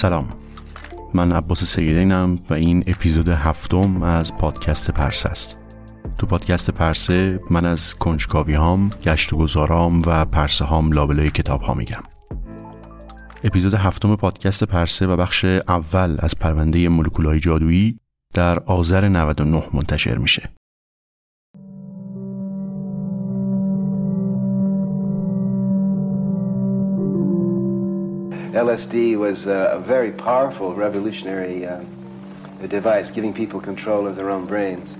سلام. من عباس سیدینم و این اپیزود هفتم از پادکست پرسه است. تو پادکست پرسه من از کنجکاوی هام، گشت و گذارام و پرسه هام لابلای کتاب ها میگم. اپیزود هفتم پادکست پرسه و بخش اول از پرونده مولکولای جادویی در آذر 99 منتشر میشه. LSD was uh, a very powerful revolutionary uh, device, giving people control of their own brains.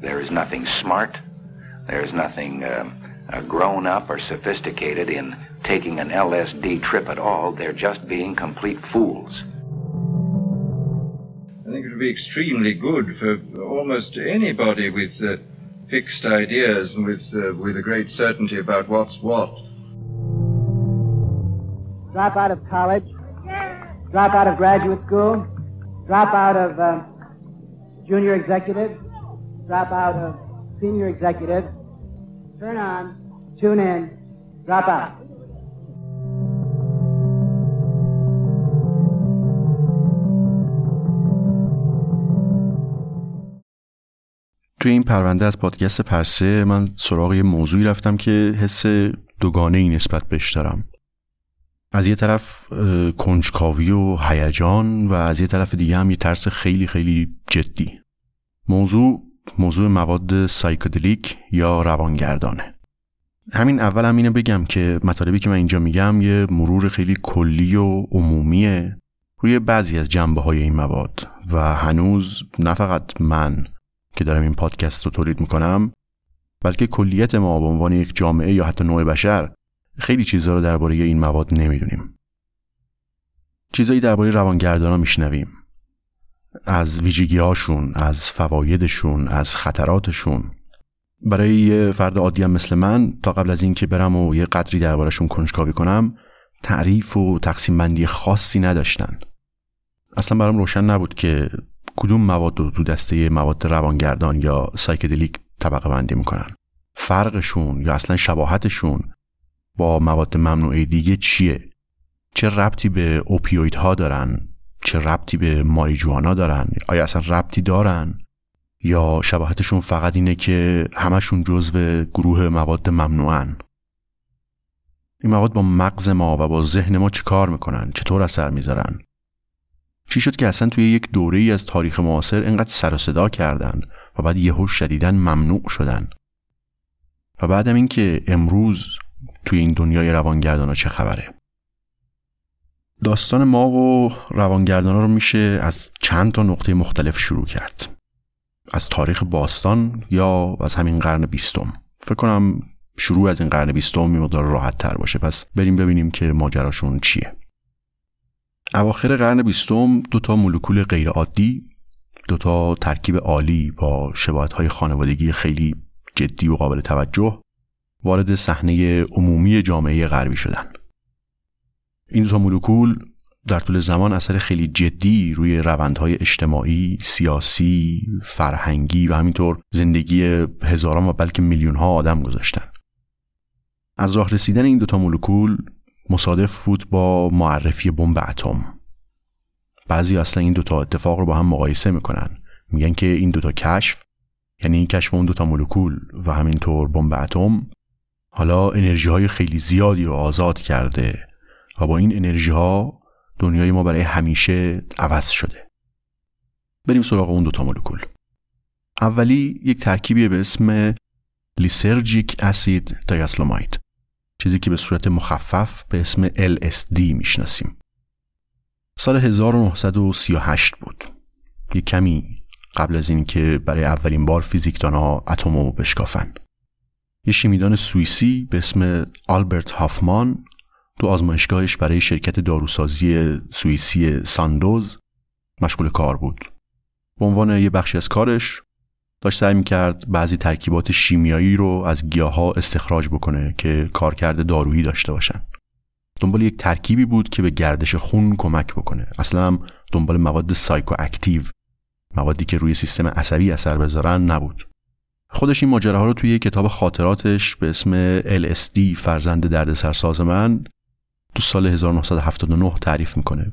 There is nothing smart, there is nothing um, uh, grown up or sophisticated in taking an LSD trip at all. They're just being complete fools. I think it would be extremely good for almost anybody with uh, fixed ideas and with uh, with a great certainty about what's what. Drop out of college, drop out of graduate school, drop out of uh, junior executive, drop out of senior executive, turn on, tune in, drop out. توی این پرونده از پادکست پرسه من سراغ یه موضوعی رفتم که حس دوگانه ای نسبت بهش دارم از یه طرف کنجکاوی و هیجان و از یه طرف دیگه هم یه ترس خیلی خیلی جدی. موضوع موضوع مواد سایکدلیک یا روانگردانه. همین اول هم اینو بگم که مطالبی که من اینجا میگم یه مرور خیلی کلی و عمومیه روی بعضی از جنبه های این مواد و هنوز نه فقط من که دارم این پادکست رو تولید می‌کنم بلکه کلیت ما به عنوان یک جامعه یا حتی نوع بشر خیلی چیزها رو درباره این مواد نمی‌دونیم. چیزایی درباره روانگردانا میشنویم. از ویژگی هاشون از فوایدشون از خطراتشون. برای یه فرد عادی هم مثل من تا قبل از اینکه برم و یه قدری دربارهشون کنجکاوی کنم تعریف و تقسیم بندی خاصی نداشتن. اصلا برام روشن نبود که کدوم مواد رو تو دسته مواد روانگردان یا سایکدلیک طبقه بندی می‌کنن. فرقشون یا اصلا شباهتشون با مواد ممنوعه دیگه چیه؟ چه ربطی به اوپیویدها دارن؟ چه ربطی به ماریجوانا دارن؟ آیا اصلا ربطی دارن؟ یا شباهتشون فقط اینه که همشون جزو گروه مواد ممنوعن؟ این مواد با مغز ما و با ذهن ما چه کار می‌کنن؟ چطور اثر می‌ذارن؟ چی شد که اصلا توی یک دوره ای از تاریخ معاصر اینقدر سر و صدا کردن و بعد یهو شدیدن ممنوع شدن؟ و بعدم اینکه امروز توی این دنیای روانگردان ها چه خبره؟ داستان ما و روانگردان ها رو میشه از چند تا نقطه مختلف شروع کرد. از تاریخ باستان یا از همین قرن بیستم. فکر کنم شروع از این قرن بیستم می مقدار راحت تر باشه. پس بریم ببینیم که ماجراشون چیه. اواخر قرن بیستم دو تا مولکول غیر عادی دو تا ترکیب عالی با شباهت های خانوادگی خیلی جدی و قابل توجه وارد صحنه عمومی جامعه غربی شدن این دو مولکول در طول زمان اثر خیلی جدی روی روندهای اجتماعی، سیاسی، فرهنگی و همینطور زندگی هزاران و بلکه میلیون ها آدم گذاشتن. از راه رسیدن این دوتا مولکول مصادف بود با معرفی بمب اتم. بعضی اصلا این دوتا اتفاق رو با هم مقایسه می‌کنن. میگن که این دوتا کشف یعنی این کشف اون دوتا مولکول و همینطور بمب اتم حالا انرژی های خیلی زیادی رو آزاد کرده و با این انرژی ها دنیای ما برای همیشه عوض شده. بریم سراغ اون دوتا مولکول. اولی یک ترکیبی به اسم لیسرژیک اسید دیاسلوماید چیزی که به صورت مخفف به اسم LSD می‌شناسیم. سال 1938 بود. یک کمی قبل از اینکه برای اولین بار فیزیکدانها اتم رو بشکافن. یه شیمیدان سوئیسی به اسم آلبرت هافمان تو آزمایشگاهش برای شرکت داروسازی سوئیسی ساندوز مشغول کار بود. به عنوان یه بخشی از کارش داشت سعی می‌کرد بعضی ترکیبات شیمیایی رو از گیاها استخراج بکنه که کارکرد دارویی داشته باشن. دنبال یک ترکیبی بود که به گردش خون کمک بکنه. اصلا هم دنبال مواد psychoactive موادی که روی سیستم عصبی اثر بذارن نبود. خودش این ماجراها رو توی کتاب خاطراتش به اسم LSD فرزند دردسرساز من تو سال 1979 تعریف می‌کنه.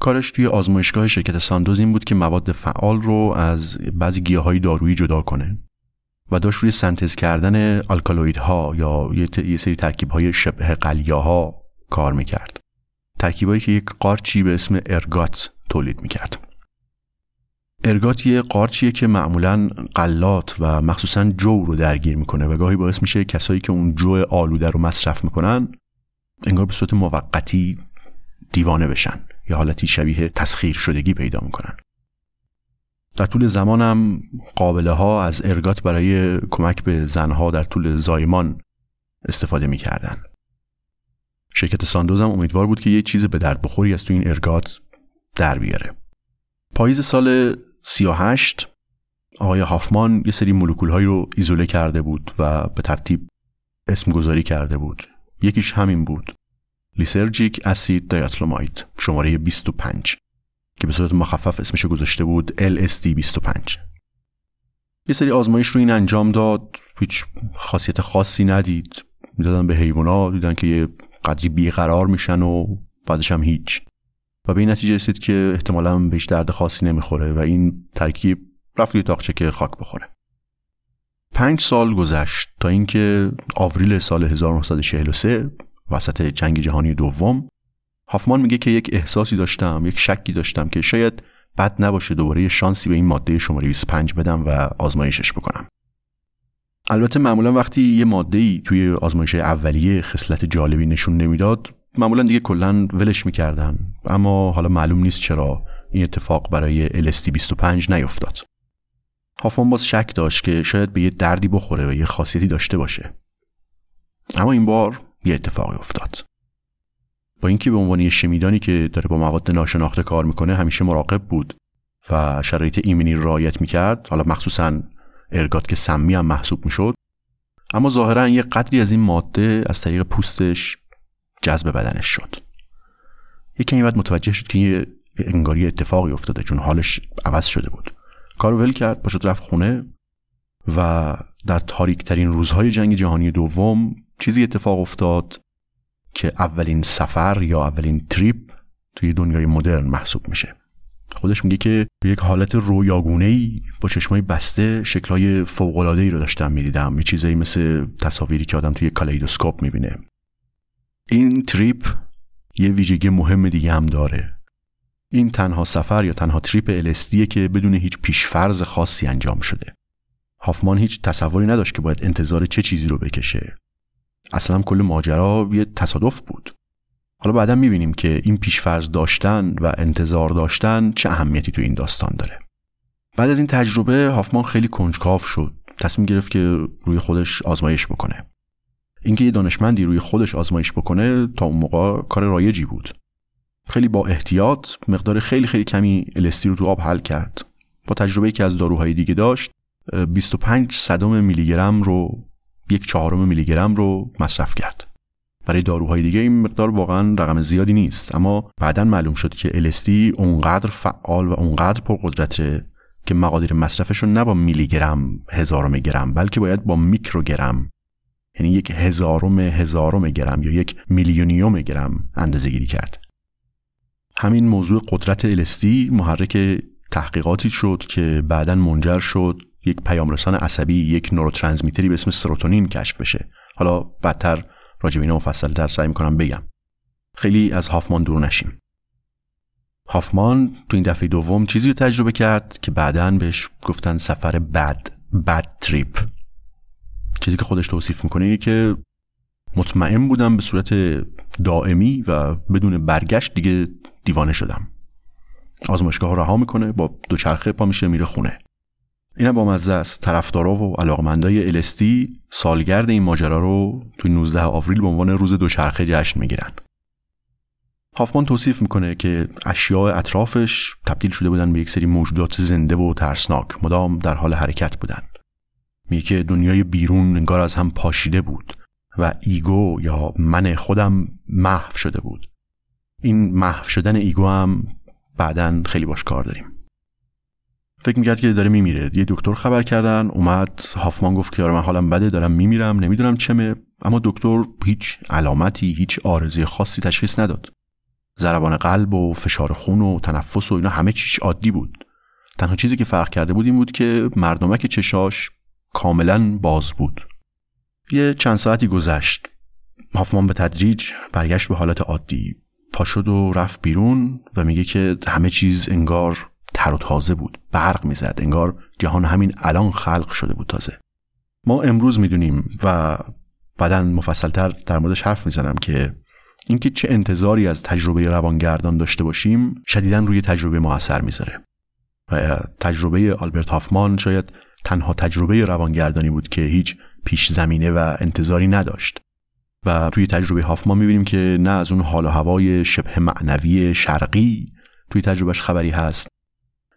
کارش توی آزمایشگاه شرکت ساندوز این بود که مواد فعال رو از بعضی گیاهای دارویی جدا کنه و داشت روی سنتز کردن آلکالویدها یا یه سری ترکیب های شبه قلیاها کار می‌کرد. ترکیبایی که یک قارچی به اسم ارگات تولید می‌کرد. ارگات یه قارچیه که معمولا قلات و مخصوصا جو رو درگیر می‌کنه و گاهی باعث میشه کسایی که اون جو آلوده رو مصرف می‌کنن انگار به صورت موقتی دیوانه بشن یا حالتی شبیه تسخیر شدگی پیدا می‌کنن. در طول زمانم قابله ها از ارگات برای کمک به زنها در طول زایمان استفاده می‌کردن. شرکت ساندوز هم امیدوار بود که یه چیز به درد بخوری از تو این ارگات در بیاره. پاییز سال 38 آقای هافمان یه سری مولکول هایی رو ایزوله کرده بود و به ترتیب اسم گذاری کرده بود. یکیش همین بود. لیسرژیک اسید دیاتلوماید شماره 25 که به صورت مخفف اسمش گذاشته بود LSD 25 یه سری آزمایش رو این انجام داد. هیچ خاصیت خاصی ندید. می‌دادن به حیوانات دیدن که یه قدری بیقرار میشن و بعدش هم هیچ. و به این نتیجه رسید که احتمالا بهش درد خاصی نمی‌خوره و این ترکیب رفت یه تاقچه که خاک بخوره. پنج سال گذشت تا اینکه آوریل سال 1943 وسط جنگ جهانی دوم هافمان میگه که یک احساسی داشتم یک شکی داشتم که شاید بد نباشه دوباره شانسی به این ماده شماره 25 بدم و آزمایشش بکنم. البته معمولا وقتی یه ماده ای توی آزمایش اولیه خصلت جالبی نشون نمی‌داد معمولا دیگه کلا ولش می‌کردن. اما حالا معلوم نیست چرا این اتفاق برای LSD 25 نیفتاد هافمان باز شک داشت که شاید به یه دردی بخوره و یه خاصیتی داشته باشه. اما این بار یه اتفاقی افتاد. با اینکه به عنوان یه شمیدانی که داره با مواد ناشناخته کار می‌کنه همیشه مراقب بود و شرایط ایمنی رعایت می‌کرد. حالا مخصوصا ارگات که سمی هم محسوب می‌شد. اما ظاهرا یه قدری از این ماده از طریق پوستش جذب بدنش شد. یه کمی بعد متوجه شد که یه انگاری اتفاقی افتاده چون حالش عوض شده بود. کارو ول کرد پاشد رفت خونه و در تاریک ترین روزهای جنگ جهانی دوم چیزی اتفاق افتاد که اولین سفر یا اولین تریپ توی دنیای مدرن محسوب میشه. خودش میگه که یک حالت رویاگونه ای با چشمای بسته شکلهای فوق ای رو داشتم می‌دیدم. یه چیزایی مثل تصاویری که آدم توی کالیدوسکوپ می‌بینه. این تریپ یه ویژگی مهم دیگه هم داره. این تنها سفر یا تنها تریپ LSD که بدون هیچ پیشفرز خاصی انجام شده. هافمان هیچ تصوری نداشت که باید انتظار چه چیزی رو بکشه. اصلا کل ماجرا یه تصادف بود. حالا بعدا می‌بینیم که این پیشفرض داشتن و انتظار داشتن چه اهمیتی تو این داستان داره. بعد از این تجربه هافمان خیلی کنجکاو شد. تصمیم گرفت که روی خودش آزمایش بکنه. اینکه یه دانشمندی روی خودش آزمایش بکنه تا اون موقع کار رایجی بود. خیلی با احتیاط مقدار خیلی خیلی کمی الستی رو تو آب حل کرد. با تجربه که از داروهای دیگه داشت. 25 صدم میلی گرم رو یک چهارم میلی گرم رو مصرف کرد. برای داروهای دیگه این مقدار واقعا رقم زیادی نیست. اما بعدا معلوم شد که LSD اونقدر فعال و اونقدر پرقدرته که مقادیر مصرفش رو نه با میلی گرم هزارم گرم بلکه باید با میکروگرم یعنی یک هزارم هزارم گرم یا یک میلیونیوم گرم اندازه گیری کرد. همین موضوع قدرت LSD محرک تحقیقاتی شد که بعدا منجر شد یک پیامرسان عصبی یک نوروترانسمیتری به اسم سروتونین کشف بشه. حالا بدتر راجع به اینا مفصل تر سعی می‌کنم بگم. خیلی از هافمان دور نشیم. هافمان تو این دفعه دوم چیزی رو تجربه کرد که بعدا بهش گفتن سفر بد بد تریپ. چیزی که خودش توصیف می‌کنه اینه که مطمئن بودم به صورت دائمی و بدون برگشت دیگه دیوانه شدم. آزمایشگاه رها می‌کنه با دوچرخه پا میشه میره خونه. اینم با مزه است. طرفدارا و علاقمندای الستی سالگرد این ماجرا رو توی 19 آوریل به عنوان روز دوچرخه جشن می‌گیرن. هافمان توصیف می‌کنه که اشیاء اطرافش تبدیل شده بودن به یک سری موجودات زنده و ترسناک. مدام در حال حرکت بودن. میگه که دنیای بیرون انگار از هم پاشیده بود و ego یا من خودم محو شده بود. این محو شدن ego هم بعدا خیلی باش کار داریم. فکر می‌کرد که داره میمیره. یه دکتر خبر کردن اومد هافمان گفت که آره من حالم بده دارم میمیرم نمی‌دونم چمه. اما دکتر هیچ علامتی هیچ عارضه‌ی خاصی تشخیص نداد. ضربان قلب و فشار خون و تنفس و اینا همه چیش عادی بود. تنها چیزی که فرق کرده بود این بود که مردمک چشاش کاملا باز بود. یه چند ساعتی گذشت. هافمان به تدریج برگشت به حالت عادی. پا شد و رفت بیرون و میگه که همه چیز انگار تر و تازه بود. برق می‌زد. انگار جهان همین الان خلق شده بود تازه. ما امروز می‌دونیم و بعدا مفصلتر در موردش حرف می‌زنم که اینکه چه انتظاری از تجربه روانگردان داشته باشیم شدیدا روی تجربه ما اثر می‌ذاره. و تجربه آلبرت هافمان شاید تنها تجربه روانگردانی بود که هیچ پیش زمینه و انتظاری نداشت. و توی تجربه هافمان می‌بینیم که نه از اون حال و هوای شبه معنوی شرقی توی تجربهش خبری هست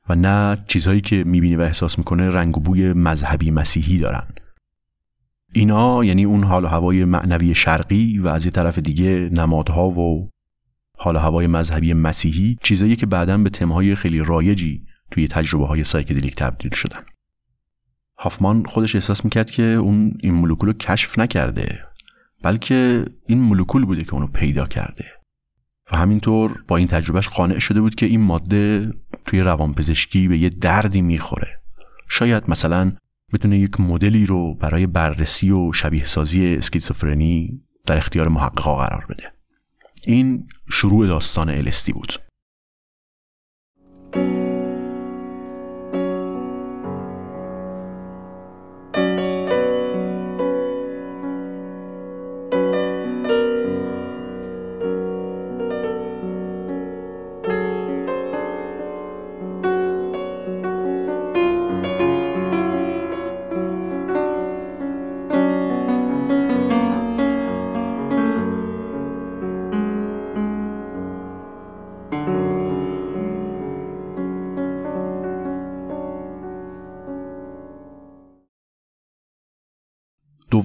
و نه چیزهایی که می‌بینی و احساس می‌کنه رنگ و بوی مذهبی مسیحی دارن. اینا یعنی اون حال و هوای معنوی شرقی و از یه طرف دیگه نمادها و حال و هوای مذهبی مسیحی چیزایی که بعدا به تمهای خیلی رایجی توی تجربه های psychedelic تبدیل شدن. هافمان خودش احساس می‌کرد که اون این مولکول رو کشف نکرده بلکه این مولکول بوده که اونو پیدا کرده. و همینطور با این تجربهش قانع شده بود که این ماده توی روانپزشکی به یه دردی می‌خوره. شاید مثلا بتونه یک مدلی رو برای بررسی و شبیه سازی اسکیزوفرنی در اختیار محققا قرار بده. این شروع داستان الستی بود.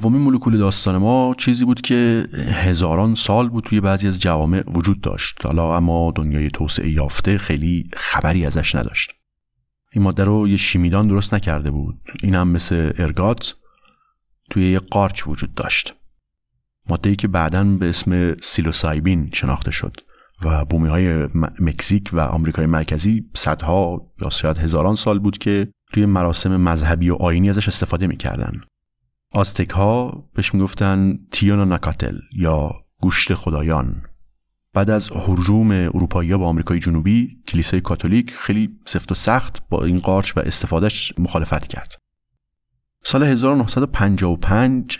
دومین مولکول داستان ما چیزی بود که هزاران سال بود توی بعضی از جوامع وجود داشت. حالا اما دنیای توسعه یافته خیلی خبری ازش نداشت. این ماده رو یه شیمیدان درست نکرده بود. این هم مثل ارگات توی یه قارچ وجود داشت. ماده ای که بعدا به اسم سیلوسایبین شناخته شد و بومی های مکزیک و آمریکای مرکزی صدها یا شاید هزاران سال بود که توی مراسم مذهبی و آینی ازش استفاده می‌کردن. آزتک ها بهش می‌گفتن تیونا نکاتل یا گوشت خدایان. بعد از هجوم اروپایی با آمریکای جنوبی کلیسای کاتولیک خیلی سفت و سخت با این قارچ و استفادهش مخالفت کرد. سال 1955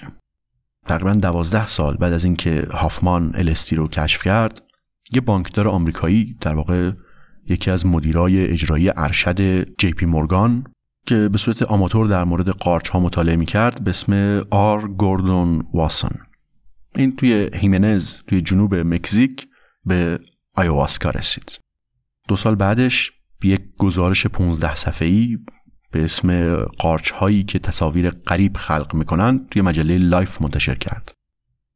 تقریبا دوازده سال بعد از اینکه هافمان الستی رو کشف کرد یه بانکدار آمریکایی در واقع یکی از مدیرای اجرایی ارشد جی پی مورگان که به صورت آماتور در مورد قارچ ها مطالعه می کرد به اسم آر گوردون واسون این توی هیمنز توی جنوب مکزیک به آیواسکا رسید. دو سال بعدش یک گزارش 15 صفحه‌ای به اسم قارچ هایی که تصاویر غریب خلق می‌کنند توی مجله Life منتشر کرد.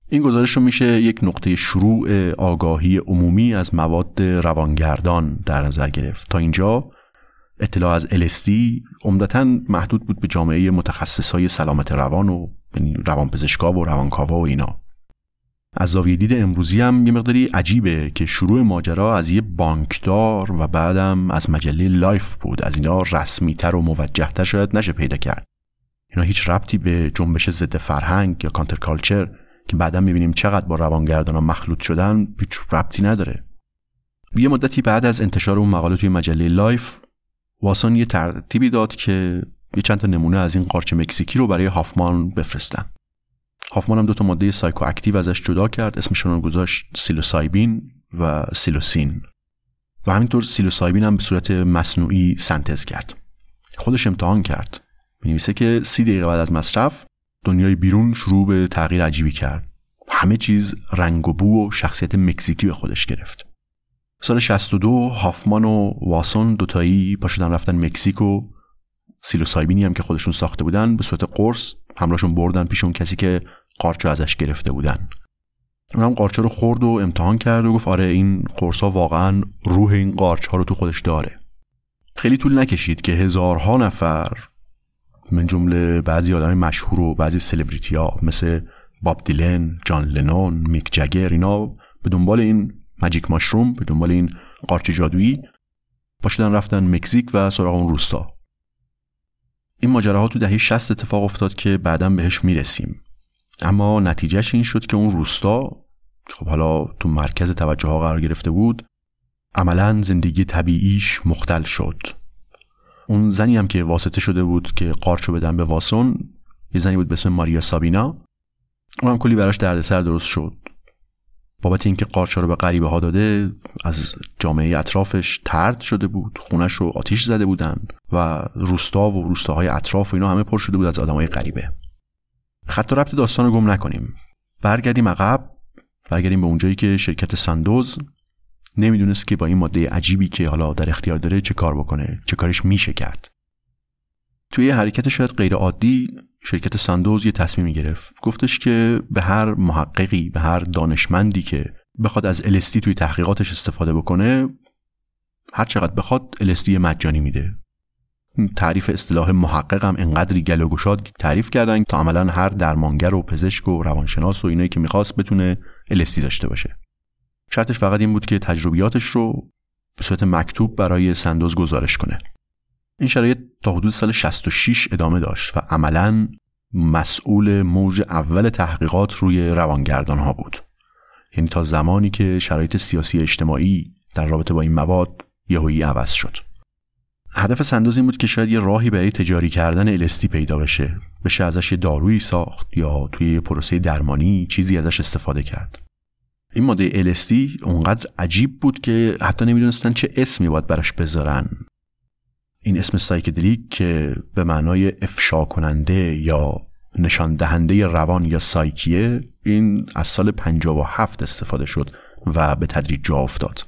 این گزارش رو میشه یک نقطه شروع آگاهی عمومی از مواد روانگردان در نظر گرفت. تا اینجا اطلاع از LSD عمدتا محدود بود به جامعه متخصص های سلامت روان و یعنی روانپزشکا و روانکاوا و اینا. از زاویه دید امروزی هم یه مقداری عجیبه که شروع ماجرا از یه بانکدار و بعدم از مجله Life بود. از اینا رسمیتر و موجهتر شاید نشه پیدا کرد. اینا هیچ ربطی به جنبش ضد فرهنگ یا counterculture که بعدا می‌بینیم چقدر با روانگردان ها مخلوط شدن هیچ ربطی نداره. یه مدتی بعد از انتشار اون مقاله توی مجله Life واسون یه ترتیبی داد که یه چند تا نمونه از این قارچ مکزیکی رو برای هافمان بفرستن. هافمان هم دو تا ماده psychoactive ازش جدا کرد. اسمشون رو گذاشت psilocybin و psilocin. و همینطور psilocybin هم به صورت مصنوعی سنتز کرد. خودش امتحان کرد. می‌نویسه که سی دقیقه بعد از مصرف دنیای بیرون شروع به تغییر عجیبی کرد. همه چیز رنگ و بو و شخصیت مکزیکی به خودش گرفت. سال 62 هافمان و واسون دوتایی پا شدن رفتن مکزیک و سیلوسایبینی هم که خودشون ساخته بودن به صورت قرص همراهشون بردن پیش اون کسی که قارچو ازش گرفته بودن. اون هم قارچه رو خورد و امتحان کرد و گفت آره این قرص ها واقعا روح این قارچ ها رو تو خودش داره. خیلی طول نکشید که هزارها نفر من جمله بعضی آدم مشهور و بعضی سلبریتی ها مثل باب دیلن، جان لنون، میک جگر اینا به دنبال این ماجیک ماشروم به دنبال این قارچ جادویی. باشدن رفتن مکزیک و سراغ اون روستا. این ماجراها تو دهه 60 اتفاق افتاد که بعدا بهش می‌رسیم. اما نتیجهش این شد که اون روستا خب حالا تو مرکز توجه ها قرار گرفته بود عملا زندگی طبیعیش مختل شد. اون زنی هم که واسطه شده بود که قارچو بدن به واسون یه زنی بود به اسم ماریا سابینا. اون هم کلی براش دردسر درست شد. بابت اینکه قارچا رو به غریبه ها داده از جامعه اطرافش ترد شده بود خونش رو آتیش زده بودن و روستا و روستاهای اطراف و اینا همه پر شده بود از آدمای غریبه. خط و ربط داستان رو گم نکنیم. برگردیم عقب برگردیم به اونجایی که شرکت سندوز نمی‌دونست که با این ماده عجیبی که حالا در اختیار داره چه کار بکنه چه کارش میشه کرد. توی حرکت شاید غیر عادی شرکت سندوز یه تصمیمی گرفت. گفتش که به هر محققی به هر دانشمندی که بخواد از الستی توی تحقیقاتش استفاده بکنه هر چقدر بخواد الستی مجانی میده. تعریف اصطلاح محقق هم انقدری گل و گشاد تعریف کردن تا عملا هر درمانگر و پزشک و روانشناس و اینایی که می‌خواست بتونه الستی داشته باشه. شرطش فقط این بود که تجربیاتش رو به صورت مکتوب برای سندوز گزارش کنه. این شرایط تا حدود سال 66 ادامه داشت و عملا مسئول موج اول تحقیقات روی روانگردان ها بود. یعنی تا زمانی که شرایط سیاسی اجتماعی در رابطه با این مواد یهویی عوض شد. هدف سندوز این بود که شاید یه راهی برای تجاری کردن الستی پیدا بشه. بشه ازش یه دارویی ساخت یا توی پروسه درمانی چیزی ازش استفاده کرد. این ماده LSD اونقدر عجیب بود که حتی نمی‌دونستن چه اسمی باید براش بذارن. این اسم psychedelic که به معنای افشا کننده یا نشان دهنده روان یا سایکیه این از سال 57 استفاده شد و به تدریج جا افتاد.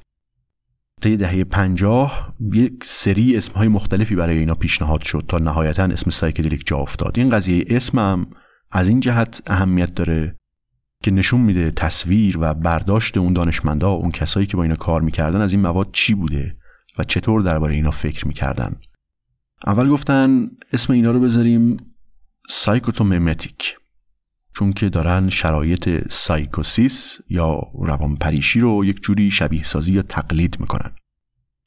طی دهه 50 یک سری اسمهای مختلفی برای اینا پیشنهاد شد تا نهایتا اسم psychedelic جا افتاد. این قضیه اسمم از این جهت اهمیت داره که نشون میده تصویر و برداشت اون دانشمندا اون کسایی که با اینا کار می‌کردن از این مواد چی بوده و چطور درباره اینا فکر می‌کردن؟ اول گفتن اسم اینا رو بذاریم psychotomimetic چون که دارن شرایط سایکوسیس یا روانپریشی رو یک جوری شبیه سازی یا تقلید می‌کنن.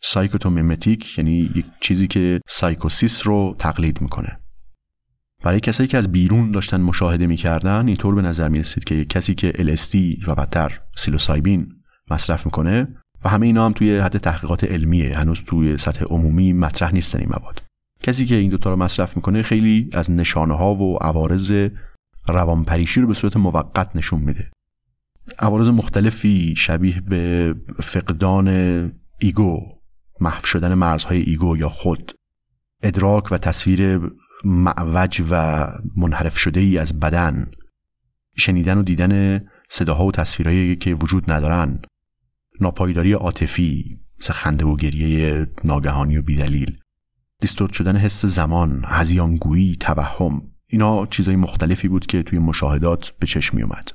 psychotomimetic یعنی یک چیزی که سایکوسیس رو تقلید می‌کنه. برای کسایی که از بیرون داشتن مشاهده می‌کردن اینطور به نظر می‌رسید که کسی که LSD و بعدتر psilocybin مصرف می‌کنه و همه اینا هم توی حد تحقیقات علمیه هنوز توی سطح عمومی مطرح نیستن این مواد. کسی که این دوتا رو مصرف می‌کنه خیلی از نشانه ها و عوارض روانپریشی رو به صورت موقت نشون میده. عوارض مختلفی شبیه به فقدان ego محو شدن مرزهای ego یا خود. ادراک و تصویر معوج و منحرف شده ای از بدن. شنیدن و دیدن صداها و تصویرهایی که وجود ندارن. ناپایداری عاطفی مثل خنده و گریه ناگهانی و بیدلیل. دیستورت شدن حس زمان هزیانگویی توهم اینا چیزای مختلفی بود که توی مشاهدات به چشم می اومد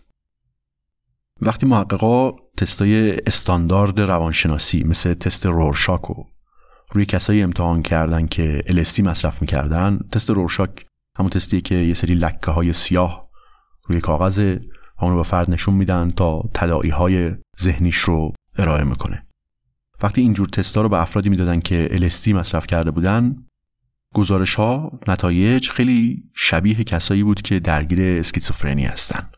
وقتی محققا تستای استاندارد روانشناسی مثل تست رورشاکو روی کسایی امتحان کردن که الستی مصرف می‌کردن تست رورشاک همون تستیه که یه سری لکه های سیاه روی کاغذ اون رو به فرد نشون میدن تا تدائی های ذهنیش رو ارائه می‌کنه. وقتی اینجور تستا رو به افرادی می‌دادن که LSD مصرف کرده بودن گزارش ها نتایج خیلی شبیه کسایی بود که درگیر اسکیزوفرنی هستن.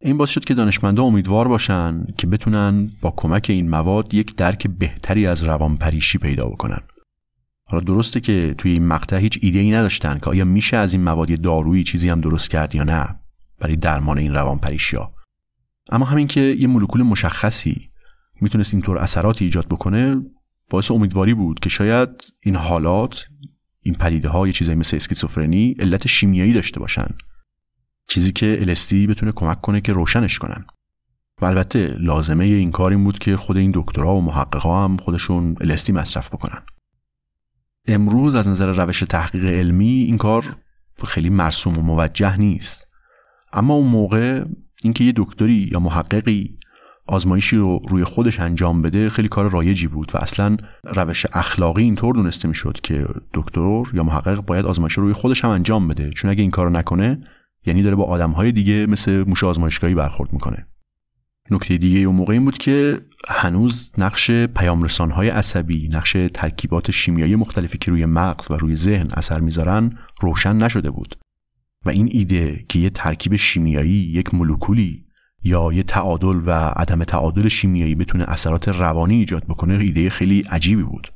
این باعث شد که دانشمندا امیدوار باشن که بتونن با کمک این مواد یک درک بهتری از روانپریشی پیدا بکنن. حالا درسته که توی این مقطع هیچ ایده ای نداشتن که آیا میشه از این مواد دارویی چیزی هم درست کرد یا نه برای درمان این روانپریشی ها اما همین که یه مولکول مشخصی می‌تونست اینطور اثراتی ایجاد بکنه باعث امیدواری بود که شاید این حالات این پدیده ها یه چیزایی مثل اسکیزوفرنی علت شیمیایی داشته باشن. چیزی که LSD بتونه کمک کنه که روشنش کنن. و البته لازمه این کار این بود که خود این دکترها و محققا هم خودشون LSD مصرف بکنن. امروز از نظر روش تحقیق علمی این کار خیلی مرسوم و موجه نیست. اما اون موقع اینکه یه دکتری یا محققی آزمایشی رو روی خودش انجام بده خیلی کار رایجی بود و اصلا روش اخلاقی اینطور دونسته می‌شد که دکتر یا محقق باید آزمایش رو روی خودش هم انجام بده. چون اگه این کارو نکنه یعنی داره با آدمهای دیگه مثل موش آزمایشگاهی برخورد می‌کنه. نکته دیگه اون موقع این بود که هنوز نقش پیامرسانهای عصبی نقش ترکیبات شیمیایی مختلفی که روی مغز و روی ذهن اثر می‌ذارن روشن نشده بود. و این ایده که یه ترکیب شیمیایی یک مولکولی یا یه تعادل و عدم تعادل شیمیایی بتونه اثرات روانی ایجاد بکنه ایده خیلی عجیبی بود.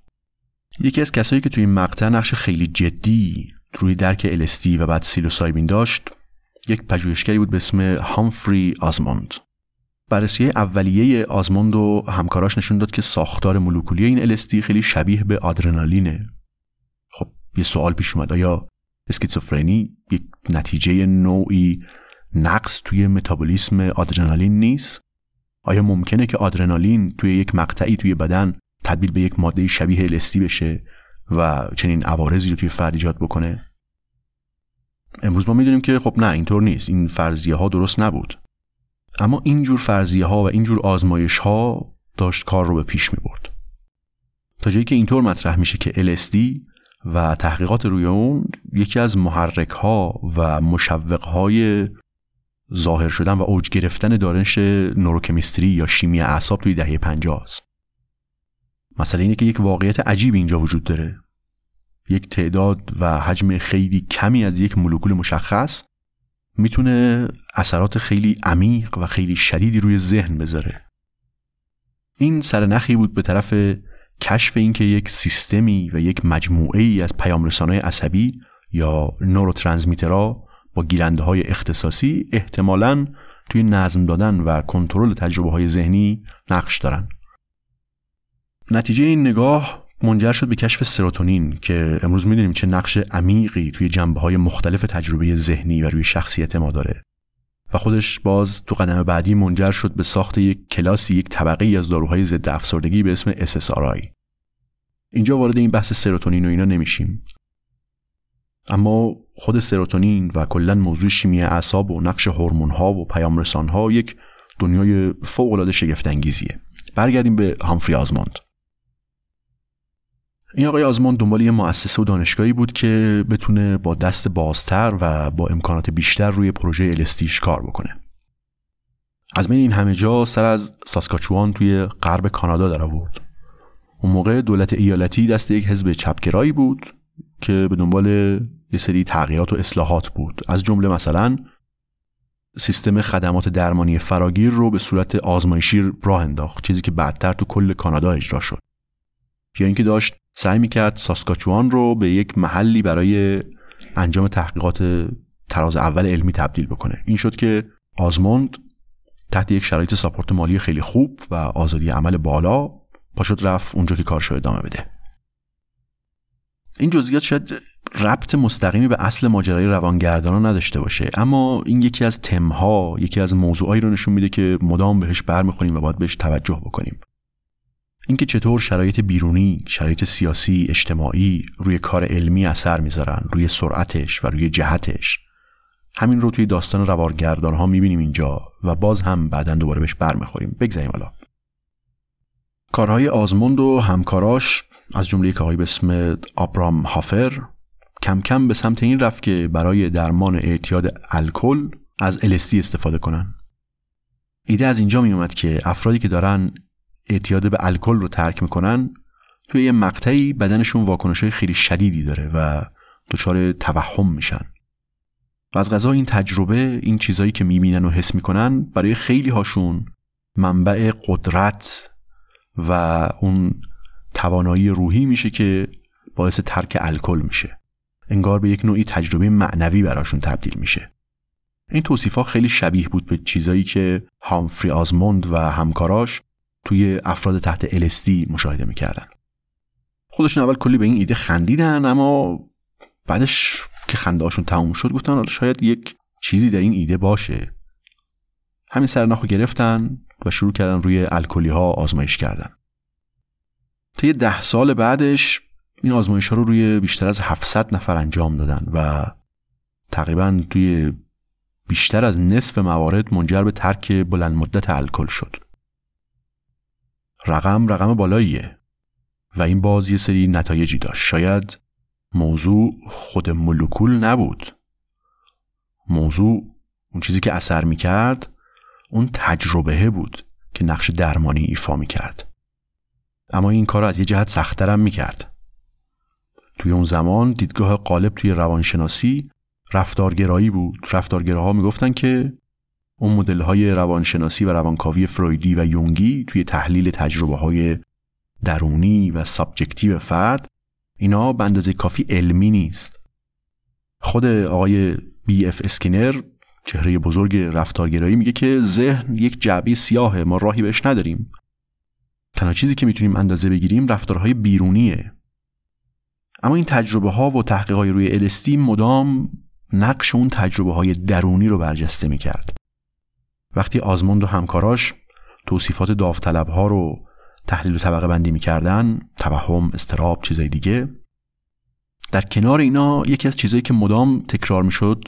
یکی از کسایی که توی این مقطع نقش خیلی جدی روی درک LSD و بعد سیلوسایبین داشت یک پژوهشگری بود به اسم هامفری آزموند. بررسی اولیه آزموند و همکاراش نشون داد که ساختار مولکولی این LSD خیلی شبیه به آدرنالینه. خب یه سوال پیش اومد. آیا اسکیزوفرنی یک نتیجه نوعی نقص توی متابولیسم آدرنالین نیست؟ آیا ممکنه که آدرنالین توی یک مقطعی توی بدن تبدیل به یک ماده شبیه الستی بشه و چنین عوارضی رو توی فرد ایجاد بکنه؟ امروز ما می‌دونیم که خب نه اینطور نیست. این فرضیه ها درست نبود. اما اینجور فرضیه ها و اینجور آزمایش ها داشت کار رو به پیش می برد تا جایی که اینطور مطرح میشه که LSD و تحقیقات روی اون یکی از محرک ها و مشوق های ظاهر شدن و اوج گرفتن دانش نوروکمیستری یا شیمی اعصاب توی دهه 50 است. مسئله اینه که یک واقعیت عجیب اینجا وجود داره. یک تعداد و حجم خیلی کمی از یک مولکول مشخص می‌تونه اثرات خیلی عمیق و خیلی شدیدی روی ذهن بذاره. این سرنخی بود به طرف کشف اینکه یک سیستمی و یک مجموعه ای از پیامرسانهای عصبی یا نوروترانسمیترها با گیرنده های اختصاصی احتمالاً توی نظم دادن و کنترل تجربه های ذهنی نقش دارن. نتیجه این نگاه منجر شد به کشف سروتونین که امروز می‌دونیم چه نقش عمیقی توی جنبه های مختلف تجربه ذهنی و روی شخصیت ما داره. و خودش باز تو قدم بعدی منجر شد به ساخت یک کلاسی یک طبقه از داروهای ضد افسردگی به اسم SSRI اینجا وارد این بحث سروتونین و اینا نمیشیم. اما خود سروتونین و کلا موضوع شیمی اعصاب و نقش هورمون ها و پیام ها یک دنیای فوق العاده شگفت انگیزیه برگردیم به هامفری آزموند. این آقای آزموند دنبال یه مؤسسه و دانشگاهی بود که بتونه با دست بازتر و با امکانات بیشتر روی پروژه الستیش کار بکنه. از بین این همه جا سر از ساسکاچوان توی غرب کانادا در آورد. اون موقع دولت ایالتی دست یک حزب چپگرایی بود که به دنبال یه سری تغییرات و اصلاحات بود. از جمله مثلا سیستم خدمات درمانی فراگیر رو به صورت آزمایشی راه انداخت چیزی که بعدتر تو کل کانادا اجرا شد. یا اینکه داشت سعی می‌کرد ساسکاچوان رو به یک محلی برای انجام تحقیقات تراز اول علمی تبدیل بکنه. این شد که آزموند تحت یک شرایط ساپورت مالی خیلی خوب و آزادی عمل بالا پاشد رفت اونجا که کارشو ادامه بده. این جزئیات شاید ربط مستقیمی به اصل ماجرای روانگردان نداشته باشه اما این یکی از تمها یکی از موضوعایی رو نشون میده که مدام بهش برمیخوریم و باید بهش توجه بکنیم اینکه چطور شرایط بیرونی، شرایط سیاسی، اجتماعی روی کار علمی اثر می‌ذارن، روی سرعتش و روی جهتش. همین رو توی داستان روارگردان ها می‌بینیم اینجا و باز هم بعدا دوباره بهش برمیخوریم. بگذاریم حالا. کارهای آزموند و همکاراش از جمله یک آقای به اسم آبرام هافر کم کم به سمت این رفت که برای درمان اعتیاد الکل از LSD استفاده کنن. ایده از اینجا می اومد که افرادی که دارن اعتیاد به الکل رو ترک می‌کنن توی یه مقطعی بدنشون واکنش خیلی شدیدی داره و دچار توهم میشن و از غذا این تجربه این چیزایی که می‌بینن و حس می‌کنن برای خیلی هاشون منبع قدرت و اون توانایی روحی میشه که باعث ترک الکل میشه. انگار به یک نوعی تجربه معنوی براشون تبدیل میشه. این توصیفا خیلی شبیه بود به چیزایی که هامفری آزموند و همکاراش توی افراد تحت LSD مشاهده می‌کردن. خودشون اول کلی به این ایده خندیدن اما بعدش که خنده هاشون تموم شد گفتن شاید یک چیزی در این ایده باشه. همین سرنخو گرفتن و شروع کردن روی الکلی ها آزمایش کردن. طی ده سال بعدش این آزمایش ها رو روی بیشتر از 700 نفر انجام دادن و تقریبا توی بیشتر از نصف موارد منجر به ترک بلند مدت الکل شد. رقم رقم بالاییه و این باز یه سری نتایجی داشت. شاید موضوع خود مولکول نبود. موضوع اون چیزی که اثر می‌کرد اون تجربه بود که نقش درمانی ایفا می‌کرد. اما این کار از یه جهت سختترم می‌کرد. توی اون زمان دیدگاه قالب توی روانشناسی رفتارگرایی بود. رفتارگراها می‌گفتن که اون مدل های روانشناسی و روانکاوی فرویدی و یونگی توی تحلیل تجربه های درونی و subjective فرد اینا به اندازه کافی علمی نیست. خود آقای بی اف اسکینر چهره بزرگ رفتارگرایی میگه که ذهن یک جعبه سیاهه ما راهی بهش نداریم. تنها چیزی که می‌تونیم اندازه بگیریم رفتارهای بیرونیه. اما این تجربه ها و تحقیق روی LSD مدام نقش اون تجربه های درونی رو برجسته می‌کرد. وقتی آزموند و همکاراش توصیفات داوطلب ها رو تحلیل و طبقه بندی می‌کردن توهم استراب چیزای دیگه در کنار اینا یکی از چیزایی که مدام تکرار می‌شد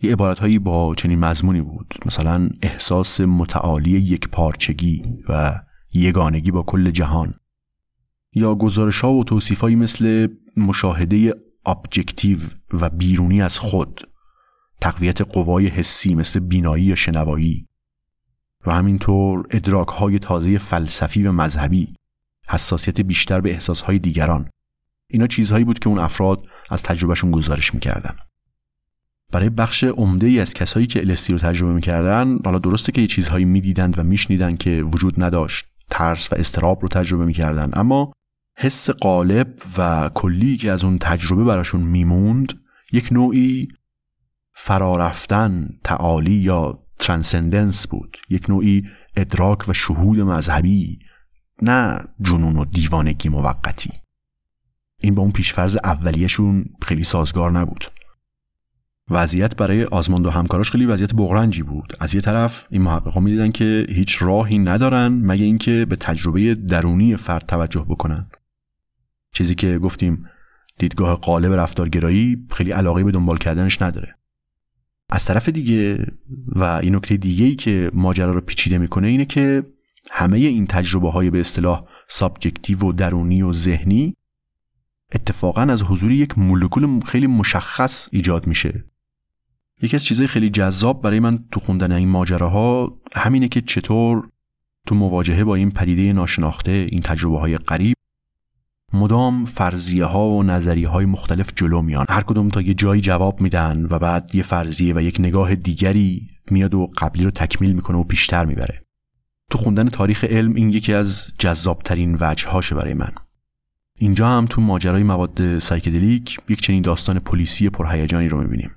یه عبارت هایی با چنین مضمونی بود. مثلا احساس متعالی یک پارچگی و یگانگی با کل جهان. یا گزارش ها و توصیف مثل مشاهده ابجکتیو و بیرونی از خود تقویت قوای حسی مثل بینایی یا شنوایی و همینطور ادراک های تازه فلسفی و مذهبی حساسیت بیشتر به احساس های دیگران. اینا چیزهایی بود که اون افراد از تجربهشون گزارش می‌کردن. برای بخش عمده ای از کسایی که الستی رو تجربه می‌کردن حالا درسته که یه چیزهایی می‌دیدند و میشنیدن که وجود نداشت. ترس و استراب رو تجربه می‌کردن. اما حس قالب و کلی که از اون تجربه براشون میموند یک نوعی فرارفتن تعالی یا ترانسندنس بود. یک نوعی ادراک و شهود مذهبی نه جنون و دیوانگی موقتی. این با اون پیشفرز اولیهشون خیلی سازگار نبود. وضعیت برای آزماند و همکاراش خیلی وضعیت بغرنجی بود. از یه طرف این محققا می‌دیدن که هیچ راهی ندارن مگه اینکه به تجربه درونی فرد توجه بکنن. چیزی که گفتیم دیدگاه غالب رفتارگرایی خیلی علاقه به دنبال کردنش نداره. از طرف دیگه و این نکته دیگه ای که ماجرا رو پیچیده می‌کنه اینه که همه این تجربه های به اصطلاح subjective و درونی و ذهنی اتفاقا از حضور یک مولکول خیلی مشخص ایجاد میشه. یکی از چیزهای خیلی جذاب برای من تو خوندن این ماجراها همینه که چطور تو مواجهه با این پدیده ناشناخته این تجربه های غریب مدام فرضیه ها و نظریه های مختلف جلو میان. هر کدوم تا یه جایی جواب میدن و بعد یه فرضیه و یک نگاه دیگری میاد و قبلی رو تکمیل می‌کنه و پیشتر می‌بره. تو خوندن تاریخ علم این یکی از جذابترین وجه هاشه برای من. اینجا هم تو ماجرای مواد سایکدلیک یک چنین داستان پلیسی پرهیجانی رو می‌بینیم.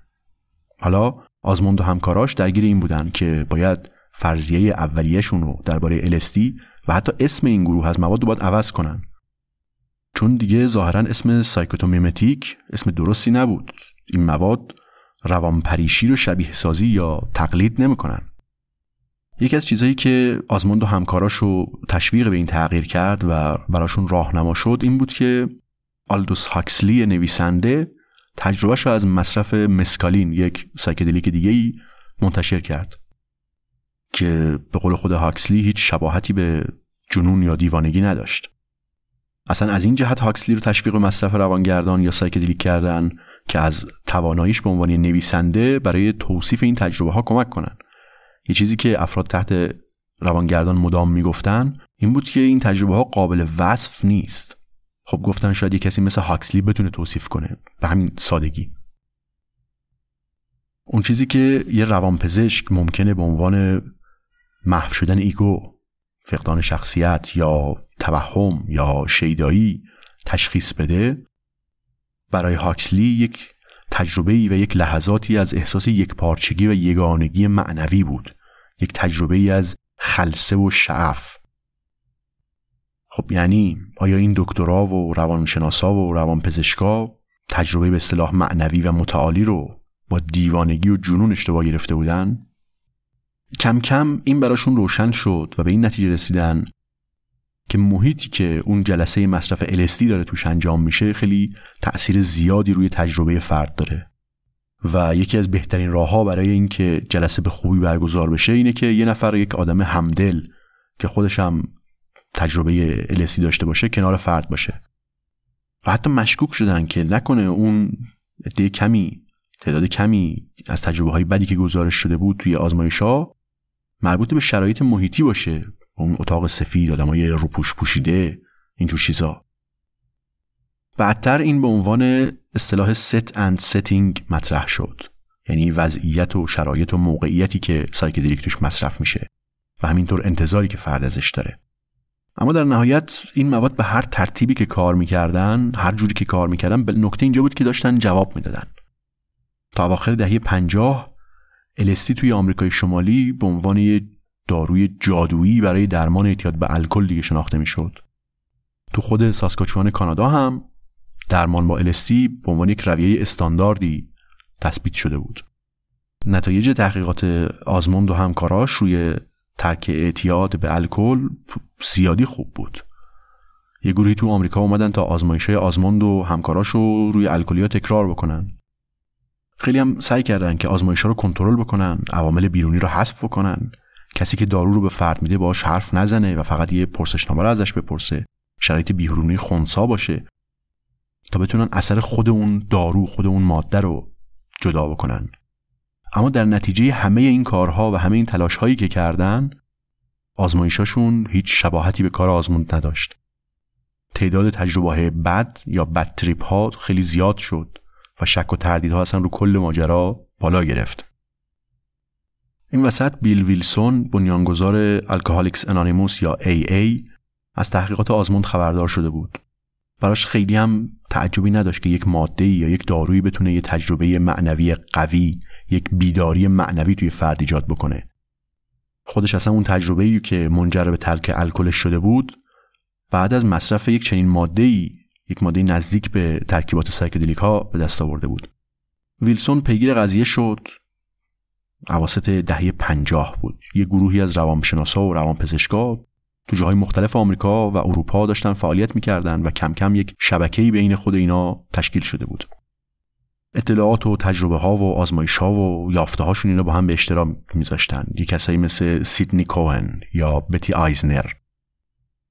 حالا آزموند و همکاراش درگیر این بودن که باید فرضیه اولیهشون رو درباره LSD و حتی اسم این گروه از مواد رو باید عوض کنن. چون دیگه ظاهرا اسم psychotomimetic اسم درستی نبود. این مواد روانپریشی رو شبیه سازی یا تقلید نمی‌کنن. یکی از چیزهایی که آزموند و همکاراش رو تشویق به این تغییر کرد و براشون راهنما شد این بود که آلدوس هاکسلی نویسنده تجربهش رو از مصرف مسکالین یک psychedelic دیگه ای منتشر کرد. که به قول خود هاکسلی هیچ شباهتی به جنون یا دیوانگی نداشت. اصلا از این جهت هاکسلی رو تشویق مصرف روانگردان یا psychedelic کردن که از تواناییش به عنوان نویسنده برای توصیف این تجربه ها کمک کنن. یه چیزی که افراد تحت روانگردان مدام می‌گفتن این بود که این تجربه ها قابل وصف نیست. خب گفتن شاید یه کسی مثل هاکسلی بتونه توصیف کنه. به همین سادگی. اون چیزی که یه روانپزشک ممکنه به عنوان محو شدن ego فقدان شخصیت یا توهم یا شیدایی تشخیص بده برای هاکسلی یک تجربه و یک لحظاتی از احساس یک پارچگی و یگانگی معنوی بود. یک تجربه ای از خلسه و شعف. خب یعنی آیا این دکترا و روانشناسا و روانپزشکا تجربه به اصطلاح معنوی و متعالی رو با دیوانگی و جنون اشتباه گرفته بودن؟ کم کم این براشون روشن شد و به این نتیجه رسیدن که محیطی که اون جلسه مصرف LSD داره توش انجام میشه خیلی تأثیر زیادی روی تجربه فرد داره و یکی از بهترین راهها برای اینکه جلسه به خوبی برگزار بشه اینه که یه نفر یک آدم همدل که خودش هم تجربه LSD داشته باشه کنار فرد باشه. و حتی مشکوک شدن که نکنه اون عده کمی تعداد کمی از تجربه های بدی که گزارش شده بود توی آزمایش ها مربوط به شرایط محیطی باشه. اون اتاق سفید آدمای روپوش پوشیده اینجور چیزا. بعدتر این به عنوان اصطلاح set and setting مطرح شد. یعنی وضعیت و شرایط و موقعیتی که سایکدلیک توش مصرف میشه. و همینطور انتظاری که فرد ازش داره. اما در نهایت این مواد به هر ترتیبی که کار می‌کردن هر جوری که کار می‌کردن به نکته اینجا بود که داشتن جواب می‌دادن تا اواخر دهه پنجاه الستی توی آمریکای شمالی به عنوان یه داروی جادویی برای درمان اعتیاد به الکل دیگه شناخته می‌شد. تو خود ساسکاچوان کانادا هم درمان با الستی به عنوان یک رویه استانداردی تثبیت شده بود. نتایج تحقیقات آزموند و همکاراش روی ترک اعتیاد به الکل زیادی خوب بود. یه گروهی تو آمریکا اومدن تا آزمایش آزموند و همکاراش رو روی الکلیا تکرار بکنن. خیلی هم سعی کردن که آزمایش رو کنترل بکنن، عوامل بیرونی رو حذف بکنن کسی که دارو رو به فرد میده باش حرف نزنه و فقط یه پرسشنامه رو ازش بپرسه شرایط بیرونی خونسا باشه تا بتونن اثر خود اون دارو خود اون ماده رو جدا بکنن اما در نتیجه همه این کارها و همه این تلاش هایی که کردن آزمایشاشون هیچ شباهتی به کار آزموند نداشت تعداد تجربه بد یا بد تریپ ها خیلی زیاد شد و شک و تردیدها اصلا رو کل ماجرا بالا گرفت این وسط بیل ویلسون بنیانگذار الکوهالیکس انانیموس یا AA از تحقیقات آزموند خبردار شده بود. براش خیلی هم تعجبی نداشت که یک ماده یا یک دارویی بتونه یه تجربه معنوی قوی، یک بیداری معنوی توی فرد ایجاد بکنه. خودش اصلا اون تجربه که منجر به ترک الکلش شده بود، بعد از مصرف یک چنین ماده یک ماده نزدیک به ترکیبات psychedelic ها به دست آورده بود. ویلسون پیگیر قضیه شد اواسط دهه پنجاه بود یه گروهی از روانشناسا و روانپزشکا تو جاهای مختلف آمریکا و اروپا داشتن فعالیت می‌کردن و کم کم یک شبکه‌ای بین خود اینا تشکیل شده بود. اطلاعات و تجربه ها و آزمایش ها و یافته هاشون اینا با هم به اشتراک میذاشتن. یه کسایی مثل سیدنی کوهن یا بتی آیزنر.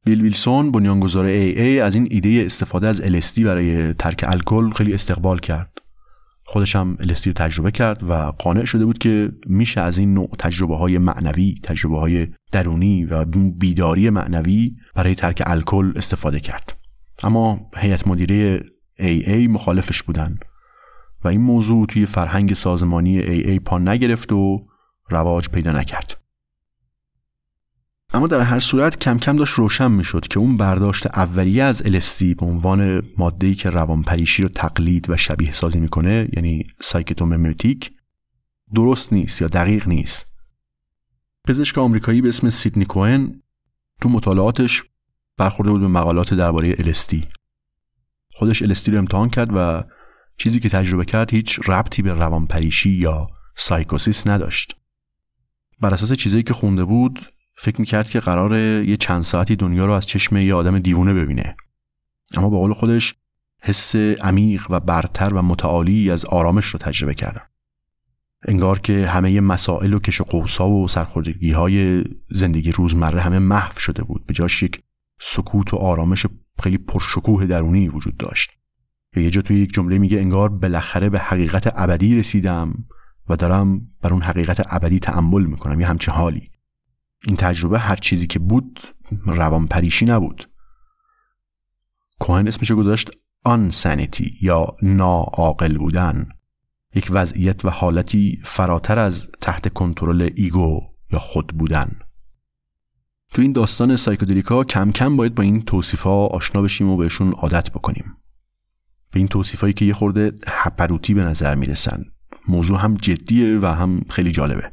بیل ویلسون بنیانگذار ای از این ایده استفاده از LSD برای ترک الکل خیلی استقبال کرد. خودش هم الستی رو تجربه کرد و قانع شده بود که میشه از این نوع تجربه های معنوی تجربه های درونی و بیداری معنوی برای ترک الکل استفاده کرد. اما هیئت مدیره AA مخالفش بودن و این موضوع توی فرهنگ سازمانی AA پا نگرفت و رواج پیدا نکرد. اما در هر صورت کم کم داشت روشن می‌شد که اون برداشت اولیه از LSD به عنوان ماده‌ای که روانپریشی رو تقلید و شبیه سازی می‌کنه یعنی سایکتوممتیک درست نیست یا دقیق نیست. پزشک آمریکایی به اسم سیدنی کوهن تو مطالعاتش برخورده بود به مقالات درباره LSD خودش LSD رو امتحان کرد و چیزی که تجربه کرد هیچ ربطی به روانپریشی یا سایکوسیس نداشت. بر اساس چیزایی که خونده بود فکر می‌کرد که قرار یه چند ساعتی دنیا رو از چشم یه آدم دیوونه ببینه. اما با قول خودش حس عمیق و برتر و متعالی از آرامش رو تجربه کرد انگار که همه مسائل و کش و قوسا و سرخوردگی های زندگی روزمره همه محو شده بود. به جاش یک سکوت و آرامش خیلی پرشکوه درونی وجود داشت. یه جا توی یک جمله میگه انگار بالاخره به حقیقت ابدی رسیدم و دارم بر اون حقیقت ابدی تعمل می‌کنم. یه همچه حالی. این تجربه هر چیزی که بود روان پریشی نبود. کوهن اسمشو گذاشت آنسانیتی یا ناعاقل بودن. یک وضعیت و حالتی فراتر از تحت کنترل ایگو یا خود بودن. تو این داستان سایکودلیکا کم کم باید با این توصیفا آشنا بشیم و بهشون عادت بکنیم. به این توصیفایی که یه خورده هپروتی به نظر می‌رسن. موضوع هم جدیه و هم خیلی جالبه.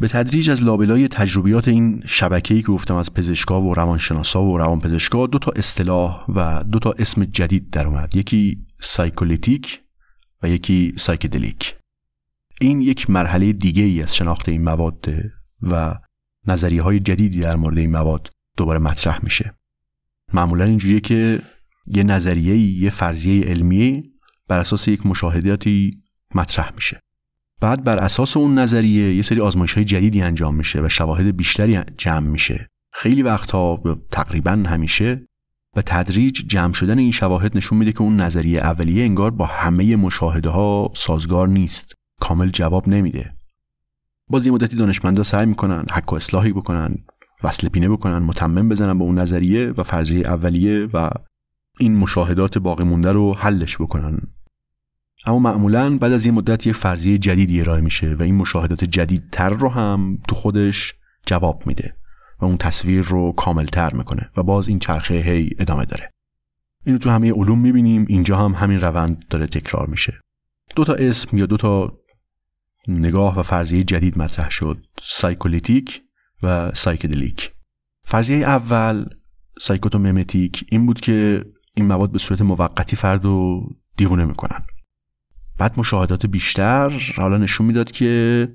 به تدریج از لابلای تجربیات این شبکه‌ای که گفتم از پزشکا و روانشناسا و روانپزشکا دو تا اصطلاح و دو تا اسم جدید در اومد یکی psycholytic و یکی psychedelic. این یک مرحله دیگه ای از شناخت این مواد و نظریه های جدیدی در مورد این مواد دوباره مطرح میشه. معمولا اینجوریه که یه نظریه یه فرضیه علمی بر اساس یک مشاهداتی مطرح میشه. بعد بر اساس اون نظریه یه سری آزمایش های جدیدی انجام میشه و شواهد بیشتری جمع میشه. خیلی وقتها تقریبا همیشه و تدریج جمع شدن این شواهد نشون میده که اون نظریه اولیه انگار با همه مشاهده ها سازگار نیست. کامل جواب نمیده. باز یه مدتی دانشمندا سعی می‌کنن حک و اصلاحی بکنن وصل پینه بکنن متمم بزنن به اون نظریه و فرضیه اولیه و این مشاهدات باقی مونده رو حلش بکنن. اما معمولا بعد از یه مدت یک فرضیه جدیدی ارائه میشه و این مشاهدات جدیدتر رو هم تو خودش جواب میده و اون تصویر رو کاملتر می‌کنه و باز این چرخه هی ادامه داره. اینو تو همه علوم می‌بینیم اینجا هم همین روند داره تکرار میشه. دو تا اسم یا دو تا نگاه و فرضیه جدید مطرح شد psycholytic و psychedelic. فرضیه اول psychotomimetic این بود که این مواد به صورت موقتی فرد رو دیوونه می‌کنن. بعد مشاهدات بیشتر حالا نشون می‌داد که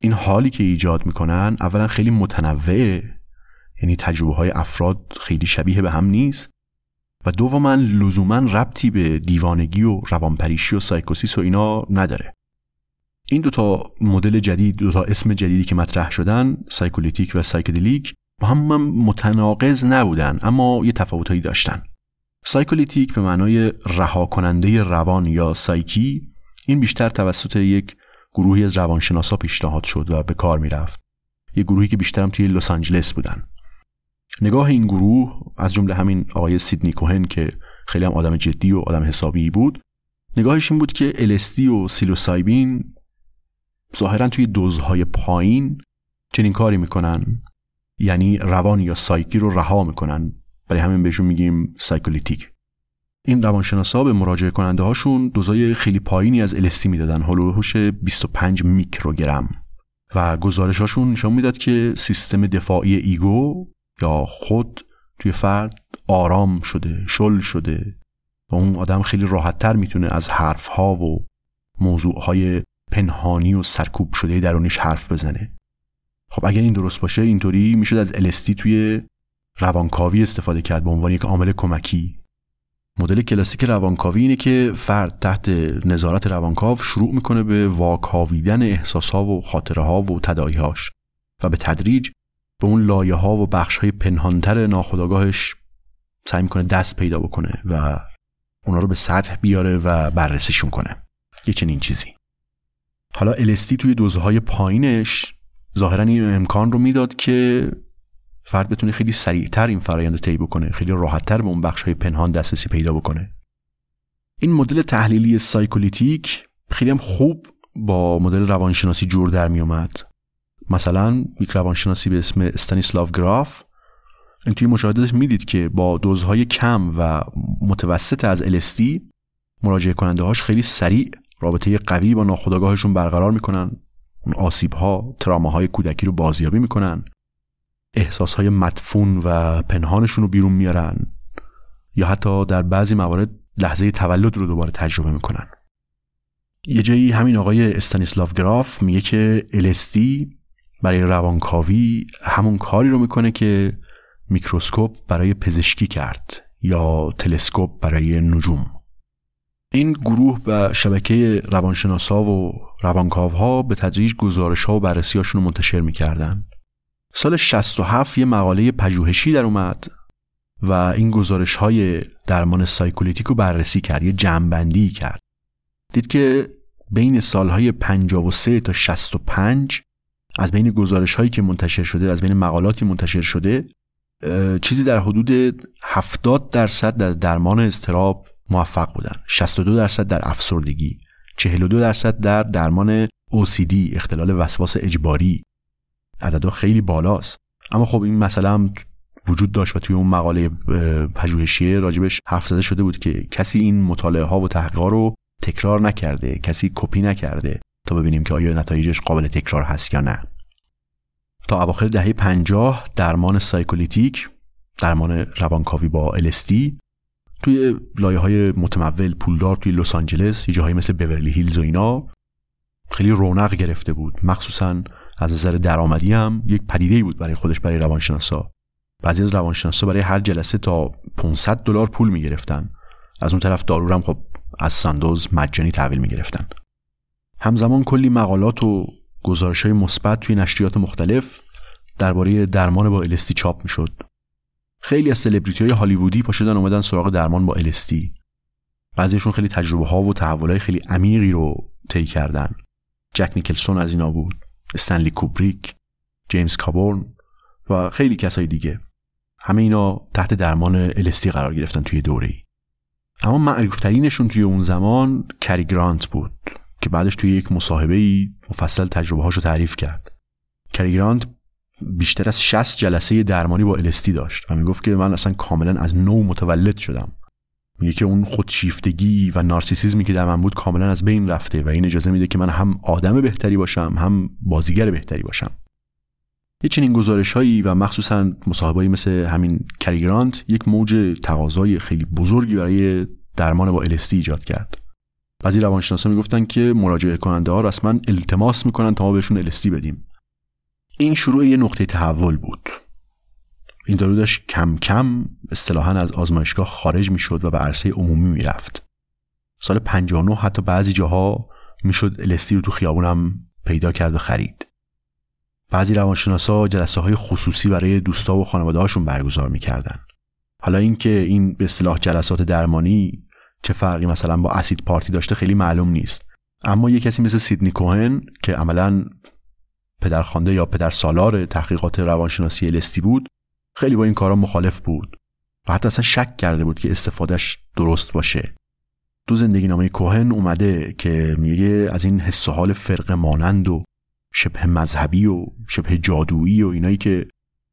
این حالی که ایجاد می‌کنن اولا خیلی متنوعه. یعنی تجربه های افراد خیلی شبیه به هم نیست. و دوما لزوما ربطی به دیوانگی و روانپریشی و سایکوسیس و اینا نداره. این دوتا مدل جدید دوتا اسم جدیدی که مطرح شدن psycholytic و psychedelic با هم متناقض نبودن اما یه تفاوتایی داشتن. psycholytic به معنای رها کننده روان یا سایکی این بیشتر توسط یک گروهی از روانشناسا پیشنهاد شد و به کار می‌رفت. یه گروهی که بیشترم توی لس آنجلس بودن. نگاه این گروه از جمله همین آقای سیدنی کوهن که خیلی هم آدم جدی و آدم حسابی بود نگاهش این بود که LSD و psilocybin ظاهرا توی دوزهای پایین چنین کاری می‌کنن. یعنی روان یا سایکی رو رها می‌کنن. برای همین بهشون میگیم psycholytic این روانشناسا به مراجعه کننده هاشون دوزای خیلی پایینی از LSD می‌دادن. حول و حوش 25 میکروگرم. و گزارش هاشون نشان می‌داد که سیستم دفاعی ego یا خود توی فرد آرام شده شل شده و اون آدم خیلی راحتتر می‌تونه از حرف ها و موضوع های پنهانی و سرکوب شده درونیش حرف بزنه. خب اگر این درست باشه اینطوری می‌شد از الستی توی روانکاوی استفاده کرد به عنوان یک عامل کمکی. مدل کلاسیک روانکاوی اینه که فرد تحت نظارت روانکاو شروع می‌کنه به واکاویدن احساسها و خاطره ها و تداییهاش و به تدریج به اون لایه ها و بخش های پنهانتر ناخودآگاهش سعی می‌کنه دست پیدا بکنه و اونا رو به سطح بیاره و بررسیشون کنه. یه چنین چیزی. حالا LSD توی دوزهای پایینش ظاهرا این امکان رو می‌داد که فرد بتونه خیلی سریعتر این فرایند رو طی بکنه خیلی راحتتر به اون بخش های پنهان دسترسی پیدا بکنه. این مدل تحلیلی psycholytic خیلی هم خوب با مدل روانشناسی جور در می اومد مثلا یک روانشناسی به اسم استانیسلاو گراف این توی مشاهداتش می‌دید که با دوزهای کم و متوسط از LSD مراجعه کننده هاش خیلی سریع رابطه قوی با ناخودآگاهشون برقرار می‌کنن. اون آسیب ها های کودکی رو بازیابی می‌کنن. احساس های مدفون و پنهانشون رو بیرون میارن یا حتی در بعضی موارد لحظه تولد رو دوباره تجربه می‌کنن. یه جایی همین آقای استانیسلاو گراف میگه که LSD برای روانکاوی همون کاری رو می‌کنه که میکروسکوپ برای پزشکی کرد یا تلسکوپ برای نجوم. این گروه و شبکه روانشناسا و روانکاوها به تدریج گزارش ها و بررسی رو منتشر می‌کردن. سال 67 یه مقاله پژوهشی در اومد و این گزارش های درمان psycholytic رو بررسی کرد یه جمعبندی کرد. دید که بین سالهای 53 تا 65 از بین گزارش هایی که منتشر شده از بین مقالاتی منتشر شده چیزی در حدود 70 درصد در درمان استراب موفق بودن. 62 درصد در افسردگی 42 درصد در درمان OCD اختلال وسواس اجباری. عددها خیلی بالاست. اما خب این مسئله هم وجود داشت و توی اون مقاله پژوهشی راجبش حرف زده شده بود که کسی این مطالعه ها و تحقیقات رو تکرار نکرده کسی کپی نکرده تا ببینیم که آیا نتایجش قابل تکرار هست یا نه. تا اواخر دهه 50 درمان psycholytic درمان روانکاوی با LSD توی لایه های متمول پولدار توی لس آنجلس یه جاهایی مثل بورلی هیلز و اینا خیلی رونق گرفته بود. مخصوصا از نظر درآمدی هم یک پدیده بود برای خودش برای روانشناسا. بعضی از روانشناسا برای هر جلسه تا 500 دلار پول می‌گرفتن. از اون طرف دارو هم خب از ساندوز مجانی تحویل می‌گرفتن. همزمان کلی مقالات و گزارش های مثبت توی نشریات مختلف درباره درمان با الستی چاپ می‌شد. خیلی از سلبریتی های هالیوودی پاشدن اومدن سراغ درمان با الستی بعضیشون خیلی تجربه ها و تحول های خیلی عمیقی رو طی کردن. جک نیکلسون از اینا بود. استنلی کوبریک جیمز کابورن و خیلی کسای دیگه. همه اینا تحت درمان الستی قرار گرفتن توی دوره اما معروفترینشون توی اون زمان کری گرانت بود که بعدش توی یک مصاحبه مفصل تجربه هاشو تعریف کرد. کری گرانت بیشتر از 60 جلسه درمانی با الستی داشت و می‌گفت که من اصلا کاملا از نو متولد شدم. میگه که اون خودشیفتگی و نارسیسیزمی که در من بود کاملا از بین رفته و این اجازه میده که من هم آدم بهتری باشم هم بازیگر بهتری باشم. یه چنین گزارش هایی و مخصوصا مصاحبهایی مثل همین کریگرانت یک موج تقاضای خیلی بزرگی برای درمان با LSD ایجاد کرد. بعضی روانشناسا می‌گفتن که مراجعه کننده ها رسما التماس می‌کنن تا ما بهشون LSD بدیم. این شروع یه نقطه تحول بود. این دارو داشت کم کم اصطلاحا از آزمایشگاه خارج می‌شد و به عرصه عمومی می‌رفت. سال 59 حتی بعضی جاها می‌شد الستی رو تو خیابونم پیدا کرد و خرید. بعضی روانشناسا جلسه های خصوصی برای دوستا و خانواده هاشون برگزار می‌کردن. حالا اینکه این به اصطلاح جلسات درمانی چه فرقی مثلا با اسید پارتی داشته خیلی معلوم نیست. اما یه کسی مثل سیدنی کوهن که عملا پدرخوانده یا پدر سالار تحقیقات روانشناسی الستی بود خیلی با این کارا مخالف بود و حتی اصلا شک کرده بود که استفادهش درست باشه. دو زندگی نامه کوهن اومده که میگه از این حس و حال فرق مانند و شبه مذهبی و شبه جادویی و اینایی که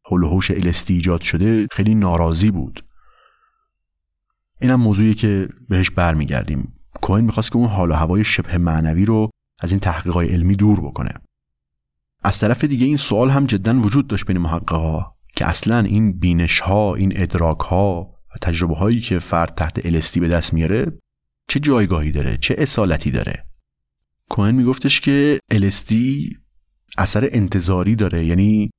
حول و حوش الستی ایجاد شده خیلی ناراضی بود. اینم موضوعی که بهش برمیگردیم. کوهن می‌خواست که اون حال و هوای شبه معنوی رو از این تحقیقات علمی دور بکنه. از طرف دیگه این سوال هم جدا وجود داشت بین محققا که اصلا این بینش ها این ادراک ها و تجربه هایی که فرد تحت الستی به دست میاره چه جایگاهی داره؟ چه اصالتی داره؟ کوهن میگفتش که الستی اثر انتظاری داره. یعنی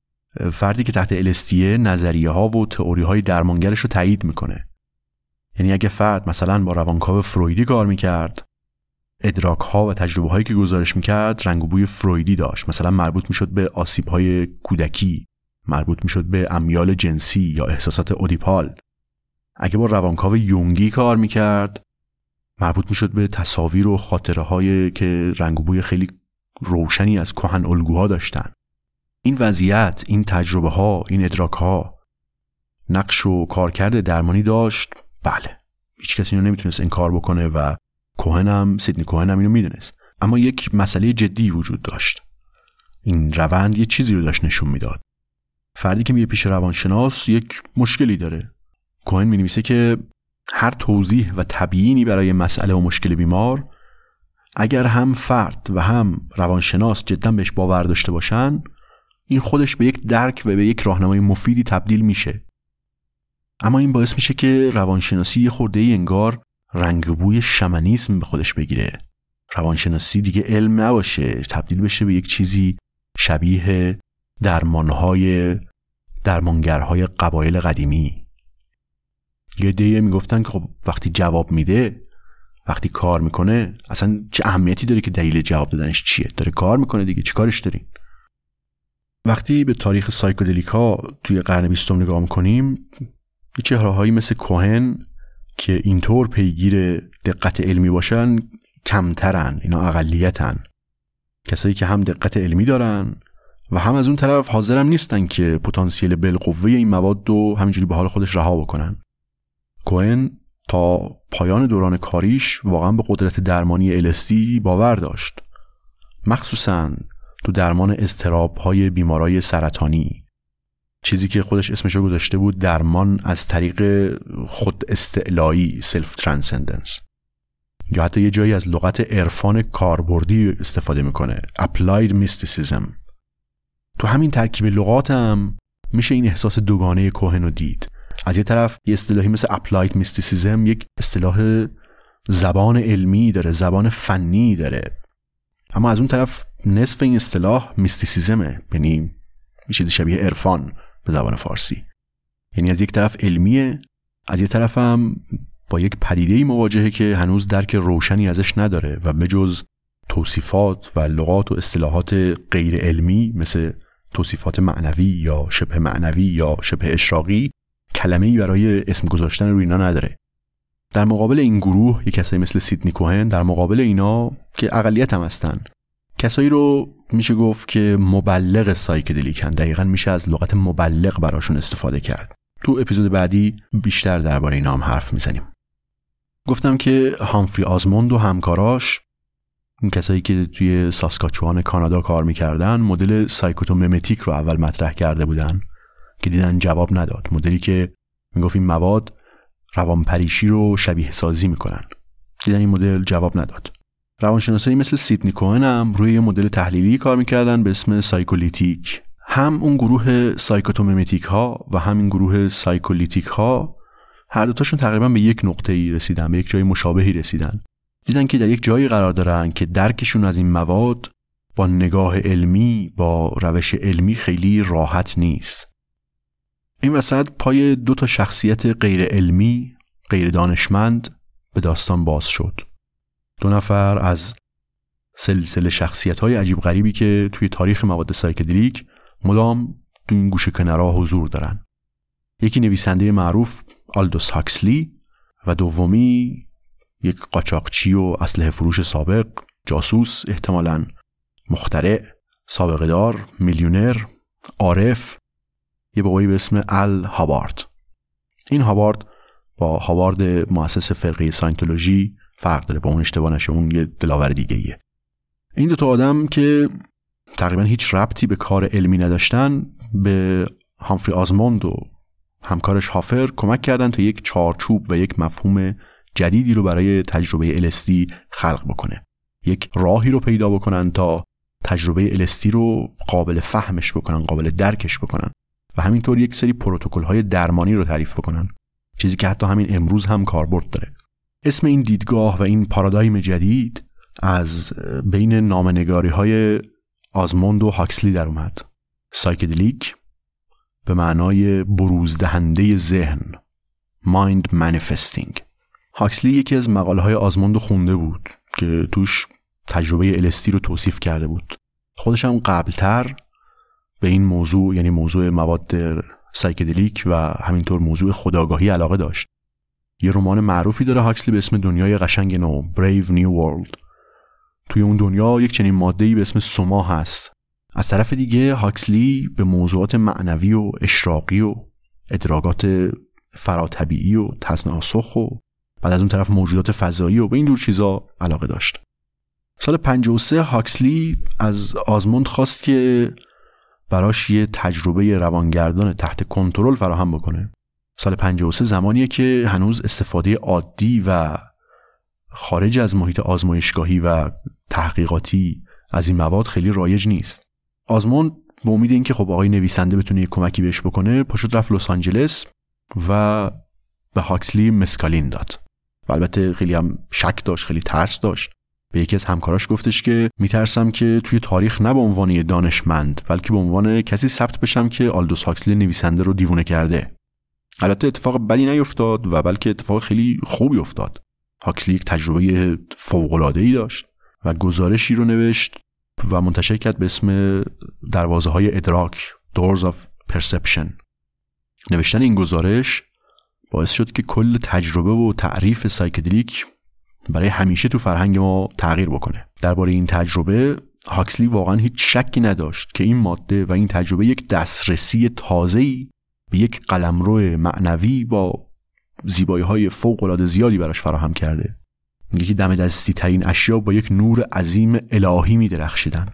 فردی که تحت الستیه نظریه ها و تئوری های درمانگرش رو تایید می‌کنه. یعنی اگه فرد مثلا با روانکاو فرویدی کار می‌کرد ادراک ها و تجربه هایی که گزارش می‌کرد رنگ و بوی فرویدی داشت. مثلا مربوط می‌شد به آسیب های کودکی. مربوط می‌شد به امیال جنسی یا احساسات اودیپال. اگه با روانکاو یونگی کار می‌کرد مربوط می‌شد به تصاویر و خاطره های که رنگ و بوی خیلی روشنی از کهن الگوها داشتن. این وضعیت این تجربه ها این ادراک ها نقش و کارکرد درمانی داشت. بله هیچ کسی اینو نمی‌تونست این کار بکنه و کوهنم سیدنی کوهنم اینو می‌دونست. اما یک مسئله جدی وجود داشت. این روند یه چیزی رو داشت نشون می‌داد. فردی که میره پیش روانشناس یک مشکلی داره. کوهن می نویسه که هر توضیح و تبیینی برای مسئله و مشکل بیمار اگر هم فرد و هم روانشناس جدا بهش باور داشته باشن این خودش به یک درک و به یک راهنمای مفیدی تبدیل میشه. اما این باعث میشه که روانشناسی یه خورده ای انگار رنگ بوی شمنیزم به خودش بگیره. روانشناسی دیگه علم نباشه تبدیل بشه به یک چیزی شبیه درمانهای درمانگرهای قبایل قدیمی. یه دیگه می‌گفتن که خب وقتی جواب میده وقتی کار می‌کنه اصلا چه اهمیتی داره که دلیل جواب دادنش چیه؟ داره کار می‌کنه دیگه چی کارش دارین؟ وقتی به تاریخ سایکودلیکا توی قرن بیستم نگاه می‌کنیم یه چهره هایی مثل کوهن که اینطور پیگیر دقت علمی باشن کمترن اینا اقلیتن. کسایی که هم دقت علمی دارن و هم از اون طرف حاضرم نیستن که پتانسیل بالقوه این مواد رو همینجوری به حال خودش رها بکنن. کوهن تا پایان دوران کاریش واقعا به قدرت درمانی الستی باور داشت. مخصوصا تو درمان استراب های بیمارای سرطانی. چیزی که خودش اسمشو گذاشته بود درمان از طریق خود استعلایی self transcendence یا حتی یه جایی از لغت عرفان کاربردی استفاده می‌کنه applied mysticism. تو همین ترکیب لغاتم میشه این احساس دوگانه کوهن رو دید. از یه طرف یه اصطلاحی مثل applied mysticism یک اصطلاح زبان علمی داره زبان فنی داره. اما از اون طرف نصف این اصطلاح mysticism ه یعنی چیزی شبیه عرفان به زبان فارسی. یعنی از یک طرف علمیه از یک طرف هم با یک پدیده مواجهه که هنوز درک روشنی ازش نداره و به جز توصیفات و لغات و اصطلاحات غیر علمی مثل توصیفات معنوی یا شبه معنوی یا شبه اشراقی کلمه برای اسم گذاشتن روی اینا نداره. در مقابل این گروه یک کسایی مثل سیدنی کوهن در مقابل اینا که اقلیت هم هستن. کسایی رو میشه گفت که مبلغ سایکدلیکن دقیقا میشه از لغت مبلغ براشون استفاده کرد. تو اپیزود بعدی بیشتر درباره اینا هم حرف می‌زنیم. گفتم که هامفری آزموند و همکاراش این کسایی که توی ساسکاچوان کانادا کار می‌کردن مدل سایکوتوممتیک رو اول مطرح کرده بودن که دیدن جواب نداد. مدلی که می‌گفت این مواد روانپریشی رو شبیه سازی می‌کنن. دیدن این مدل جواب نداد. روانشناسایی مثل سیدنی کوهن هم روی مدل تحلیلی کار می‌کردن به اسم psycholytic. هم اون گروه psychotomimetic ها و همین گروه psycholytic ها هر دوتاشون تقریبا به یک نقطه ای رسیدن به یک جای مشابهی رسیدن. دیدن که در یک جایی قرار دارن که درکشون از این مواد با نگاه علمی با روش علمی خیلی راحت نیست. این وسط پای دو تا شخصیت غیر علمی غیر دانشمند به داستان باز شد. دو نفر از سلسله شخصیت های عجیب غریبی که توی تاریخ مواد psychedelic مدام تو این گوشه کنارا حضور دارن. یکی نویسنده معروف آلدوس هاکسلی و دومی یک قاچاقچی و اسلحه فروش سابق جاسوس احتمالا مخترع سابقه دار میلیونر عارف یه بابایی به اسم ال هاوارد این هاوارد با هاوارد مؤسس فرقه ساینتولوژی فرق داره با اون اشتباه نشه اون یه دلاور دیگه ایه. این دو تا آدم که تقریبا هیچ ربطی به کار علمی نداشتن به هامفری آزموند و همکارش هافر کمک کردن تا یک چارچوب و یک مفهوم جدیدی رو برای تجربه LSD خلق بکنه. یک راهی رو پیدا بکنن تا تجربه LSD رو قابل فهمش بکنن قابل درکش بکنن و همینطور یک سری پروتکل های درمانی رو تعریف بکنن. چیزی که حتی همین امروز هم کاربرد داره. اسم این دیدگاه و این پارادایم جدید از بین نامه‌نگاری های آزموند و هاکسلی در اومد. psychedelic به معنای بروز دهنده ذهن mind manifesting. هاکسلی یکی از مقاله های آزموند خونده بود که توش تجربه LSD رو توصیف کرده بود. خودش هم قبلتر به این موضوع یعنی موضوع مواد psychedelic و همینطور موضوع خودآگاهی علاقه داشت. یه رمان معروفی داره هاکسلی به اسم دنیای قشنگ نو Brave New World. توی اون دنیا یک چنین ماده‌ای به اسم سوما هست. از طرف دیگه هاکسلی به موضوعات معنوی و اشراقی و ادراکات فراطبیعی و تناسخ و بعد از اون طرف موجودات فضایی و به این دور چیزا علاقه داشت. سال 53 هاکسلی از آزموند خواست که براش یه تجربه روانگردان تحت کنترل فراهم بکنه. سال 53 زمانیه که هنوز استفاده عادی و خارج از محیط آزمایشگاهی و تحقیقاتی از این مواد خیلی رایج نیست. آزموند به امید اینکه خب آقای نویسنده بتونه یه کمکی بهش بکنه پاشد رفت لس آنجلس و به هاکسلی مسکالین داد. و البته خیلی هم شک داشت خیلی ترس داشت. به یکی از همکاراش گفتش که میترسم که توی تاریخ نه به عنوان دانشمند بلکه به عنوان کسی ثبت بشم که آلدوس هاکسلی نویسنده رو دیوونه کرده. البته اتفاق بدی نیفتاد و بلکه اتفاق خیلی خوبی افتاد. هاکسلی یک تجربه فوق ای داشت و گزارشی رو نوشت و منتشر کرد به اسم دروازه های ادراک Doors of Perception. نوشتن این گزارش باعث شد که کل تجربه و تعریف psychedelic برای همیشه تو فرهنگ ما تغییر بکنه. درباره این تجربه هاکسلی واقعا هیچ شکی نداشت که این ماده و این تجربه یک دسترسی تازه‌ای به یک قلمرو معنوی با زیبایی های فوق العاده زیادی براش فراهم کرده. میگه که دم دستی ترین اشیا با یک نور عظیم الهی می درخشیدن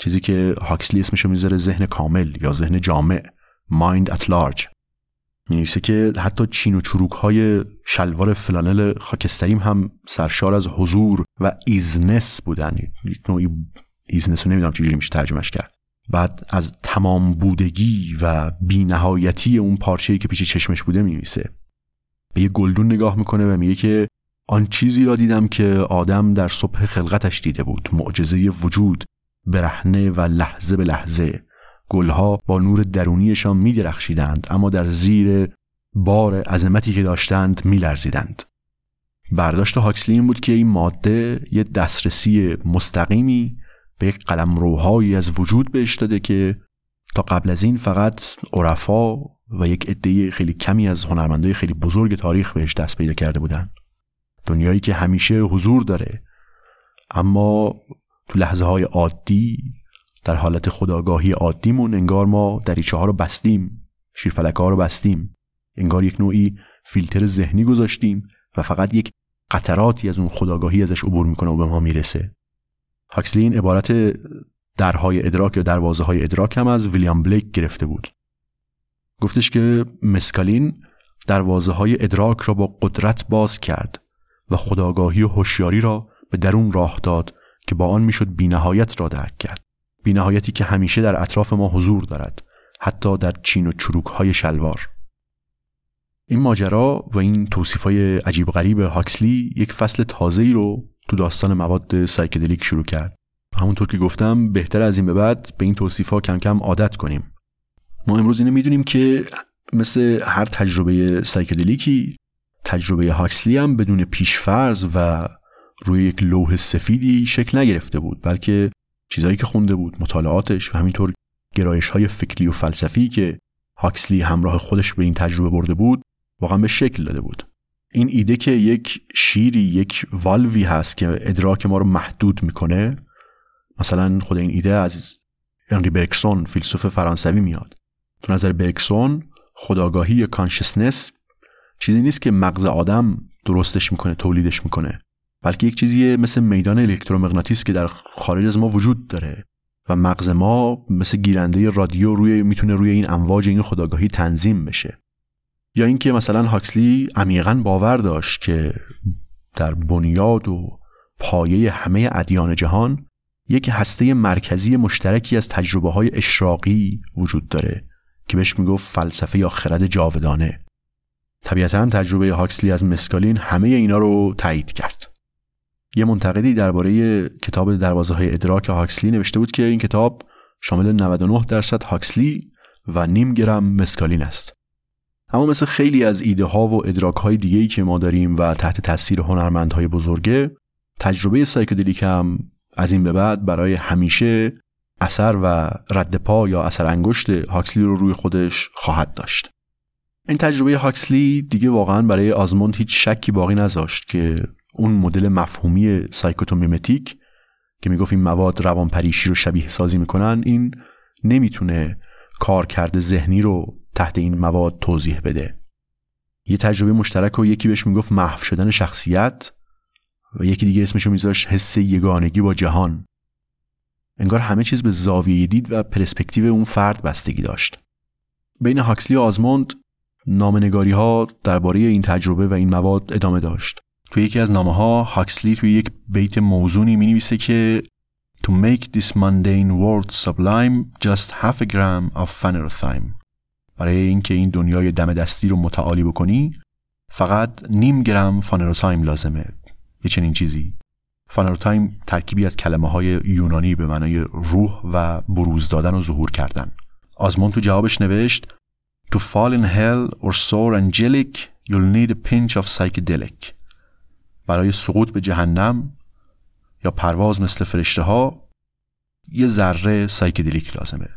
چیزی که هاکسلی اسمشو می‌ذاره ذهن کامل یا ذهن جامع mind at large. می‌نویسه که حتی چین و چروک های شلوار فلانل خاکستریم هم سرشار از حضور و isness بودن. یک نوعی isness رو نمی‌دونم چجوری میشه ترجمهش کرد. بعد از تمام بودگی و بینهایتی اون پارچه‌ای که پیش چشمش بوده می‌نویسه. به یه گلدون نگاه می‌کنه و میگه که آن چیزی را دیدم که آدم در صبح خلقتش دیده بود. معجزه وجود برهنه و لحظه به لحظه. گلها با نور درونیشان می درخشیدند اما در زیر بار عظمتی که داشتند می لرزیدند. برداشت هاکسلی این بود که این ماده یه دسترسی مستقیمی به یک قلمروهایی از وجود بهش داده که تا قبل از این فقط عرفا و یک عده خیلی کمی از هنرمندای خیلی بزرگ تاریخ بهش دست پیدا کرده بودن دنیایی که همیشه حضور داره اما تو لحظه های عادی در حالت خداگاهی عادیمون انگار ما دریچه ها رو بستیم شیرفلک ها رو بستیم. انگار یک نوعی فیلتر ذهنی گذاشتیم و فقط یک قطراتی از اون خداگاهی ازش عبور می‌کنه و به ما می‌رسه. هاکسلی این عبارت درهای ادراک یا دروازه های ادراک هم از ویلیام بلیک گرفته بود. گفتش که مسکالین دروازه های ادراک را با قدرت باز کرد و خودآگاهی و هوشیاری را به درون راه داد که با آن می‌شد بینهایت را درک کرد. بینهایتی که همیشه در اطراف ما حضور دارد حتی در چین و چروک های شلوار. این ماجرا و این توصیف های عجیب غریب هاکسلی یک فصل تازه ای رو تو داستان مواد psychedelic شروع کرد. همونطور که گفتم بهتر از این به بعد به این توصیف ها کم کم عادت کنیم. ما امروز اینو می‌دونیم که مثل هر تجربه سایکدلیکی تجربه هاکسلی هم بدون پیشفرض و روی یک لوح سفیدی شکل نگرفته بود بلکه چیزایی که خونده بود مطالعاتش و همینطور گرایش های فکری و فلسفی که هاکسلی همراه خودش به این تجربه برده بود واقعا به شکل داده بود. این ایده که یک شیری یک والوی هست که ادراک ما رو محدود می‌کنه مثلا خود این ایده از انری برکسون فیلسوف فرانسوی میاد. تو نظر برکسون خداگاهی یا کانشسنس چیزی نیست که مغز آدم درستش می‌کنه تولیدش می‌کنه. بلکه یک چیزی مثل میدان الکترومغناطیس که در خارج از ما وجود داره و مغز ما مثل گیرنده رادیو روی می‌تونه روی این امواج این خداگاهی تنظیم بشه. یا اینکه مثلا هاکسلی عمیقا باور داشت که در بنیاد و پایه همه ادیان جهان یک هسته مرکزی مشترکی از تجربه های اشراقی وجود داره که بهش می‌گفت فلسفه یا خرد جاودانه. طبیعتا تجربه هاکسلی از مسکالین همه اینا رو تایید کرد. یه منتقدی درباره کتاب دروازه های ادراک هاکسلی نوشته بود که این کتاب شامل 99 درصد هاکسلی و نیم گرم مسکالین است. اما مثل خیلی از ایده ها و ادراک های دیگه که ما داریم و تحت تاثیر هنرمندهای بزرگه تجربه psychedelic هم از این به بعد برای همیشه اثر و رد پا یا اثر انگشت هاکسلی رو روی خودش خواهد داشت. این تجربه هاکسلی دیگه واقعا برای آزموند هیچ شکی باقی نذاشت که اون مدل مفهومی psychotomimetic که می‌گفت این مواد روانپریشی رو شبیه سازی می‌کنن این نمی‌تونه کارکرد ذهنی رو تحت این مواد توضیح بده. یه تجربه مشترک و یکی بهش می‌گفت محو شدن شخصیت و یکی دیگه اسمشو میذاشت حس یگانگی با جهان. انگار همه چیز به زاویه دید و پرسپکتیو اون فرد بستگی داشت. بین هاکسلی و آزموند نامنگاری ها درباره این تجربه و این مواد ادامه داشت. توی یکی از نامه ها هاکسلی توی یک بیت موزونی می نویسه که To make this mundane world sublime just half a gram of phanerothym برای اینکه این دنیای دم دستی رو متعالی بکنی فقط نیم گرم phanerothyme لازمه. یه چنین چیزی. phanerothyme ترکیبی از کلمه های یونانی به معنای روح و بروز دادن و ظهور کردن. آزموند تو جوابش نوشت To fall in hell or soar angelic you'll need a pinch of psychedelic برای سقوط به جهنم یا پرواز مثل فرشته ها یه ذره psychedelic لازمه.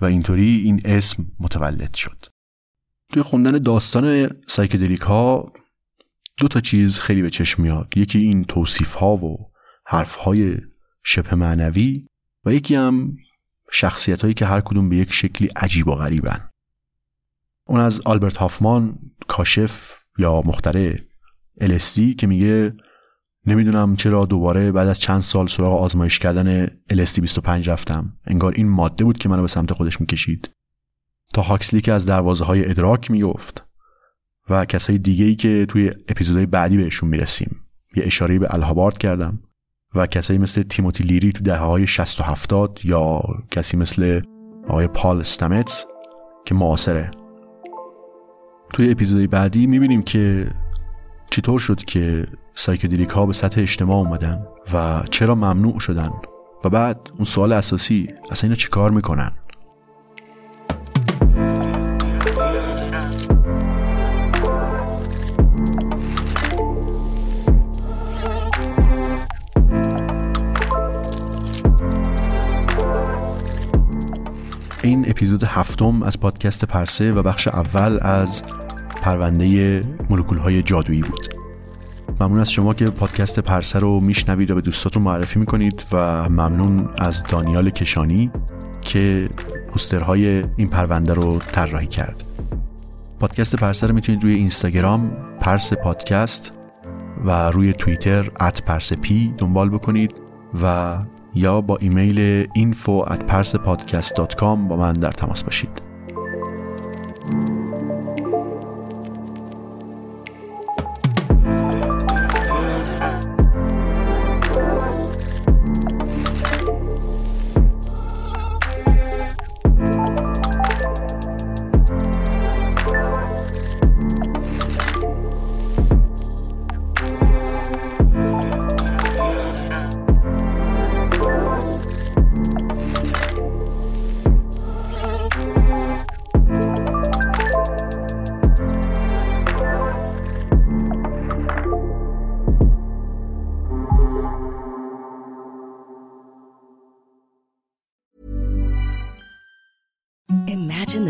و اینطوری این اسم متولد شد. توی خوندن داستان psychedelic ها دو تا چیز خیلی به چشم میاد. یکی این توصیف ها و حرف های شبه معنوی و یکی هم شخصیت هایی که هر کدوم به یک شکلی عجیب و غریبن. اون از آلبرت هافمان کاشف یا مخترع LSD که میگه نمی‌دونم چرا دوباره بعد از چند سال سراغ آزمایش کردن LSD 25 رفتم. انگار این ماده بود که منو به سمت خودش می‌کشید. تا هاکسلی که از دروازه های ادراک می‌گفت و کسای دیگه ای که توی اپیزودهای بعدی بهشون می‌رسیم. یه اشاره به الهابارد کردم و کسایی مثل تیموتی لیری تو دهه های 60 و 70 یا کسی مثل آقای پال استمتس که معاصره. توی اپیزودهای بعدی می‌بینیم که چطور شد که سایکدلیک ها به سطح اجتماع اومدن و چرا ممنوع شدن؟ و بعد اون سوال اساسی اصلا اینا چیکار می‌کنن؟ این اپیزود هفتم از پادکست پرسه و بخش اول از پرونده مولکول های جادویی بود. ممنون از شما که پادکست پرسه رو میشنوید و به دوستاتون معرفی می‌کنید و ممنون از دانیال کشانی که پوسترهای این پرونده رو طراحی کرد. پادکست پرسه رو می‌تونید روی اینستاگرام پرس پادکست و روی توییتر ات پرس پی دنبال بکنید و یا با ایمیل info at با من در تماس باشید.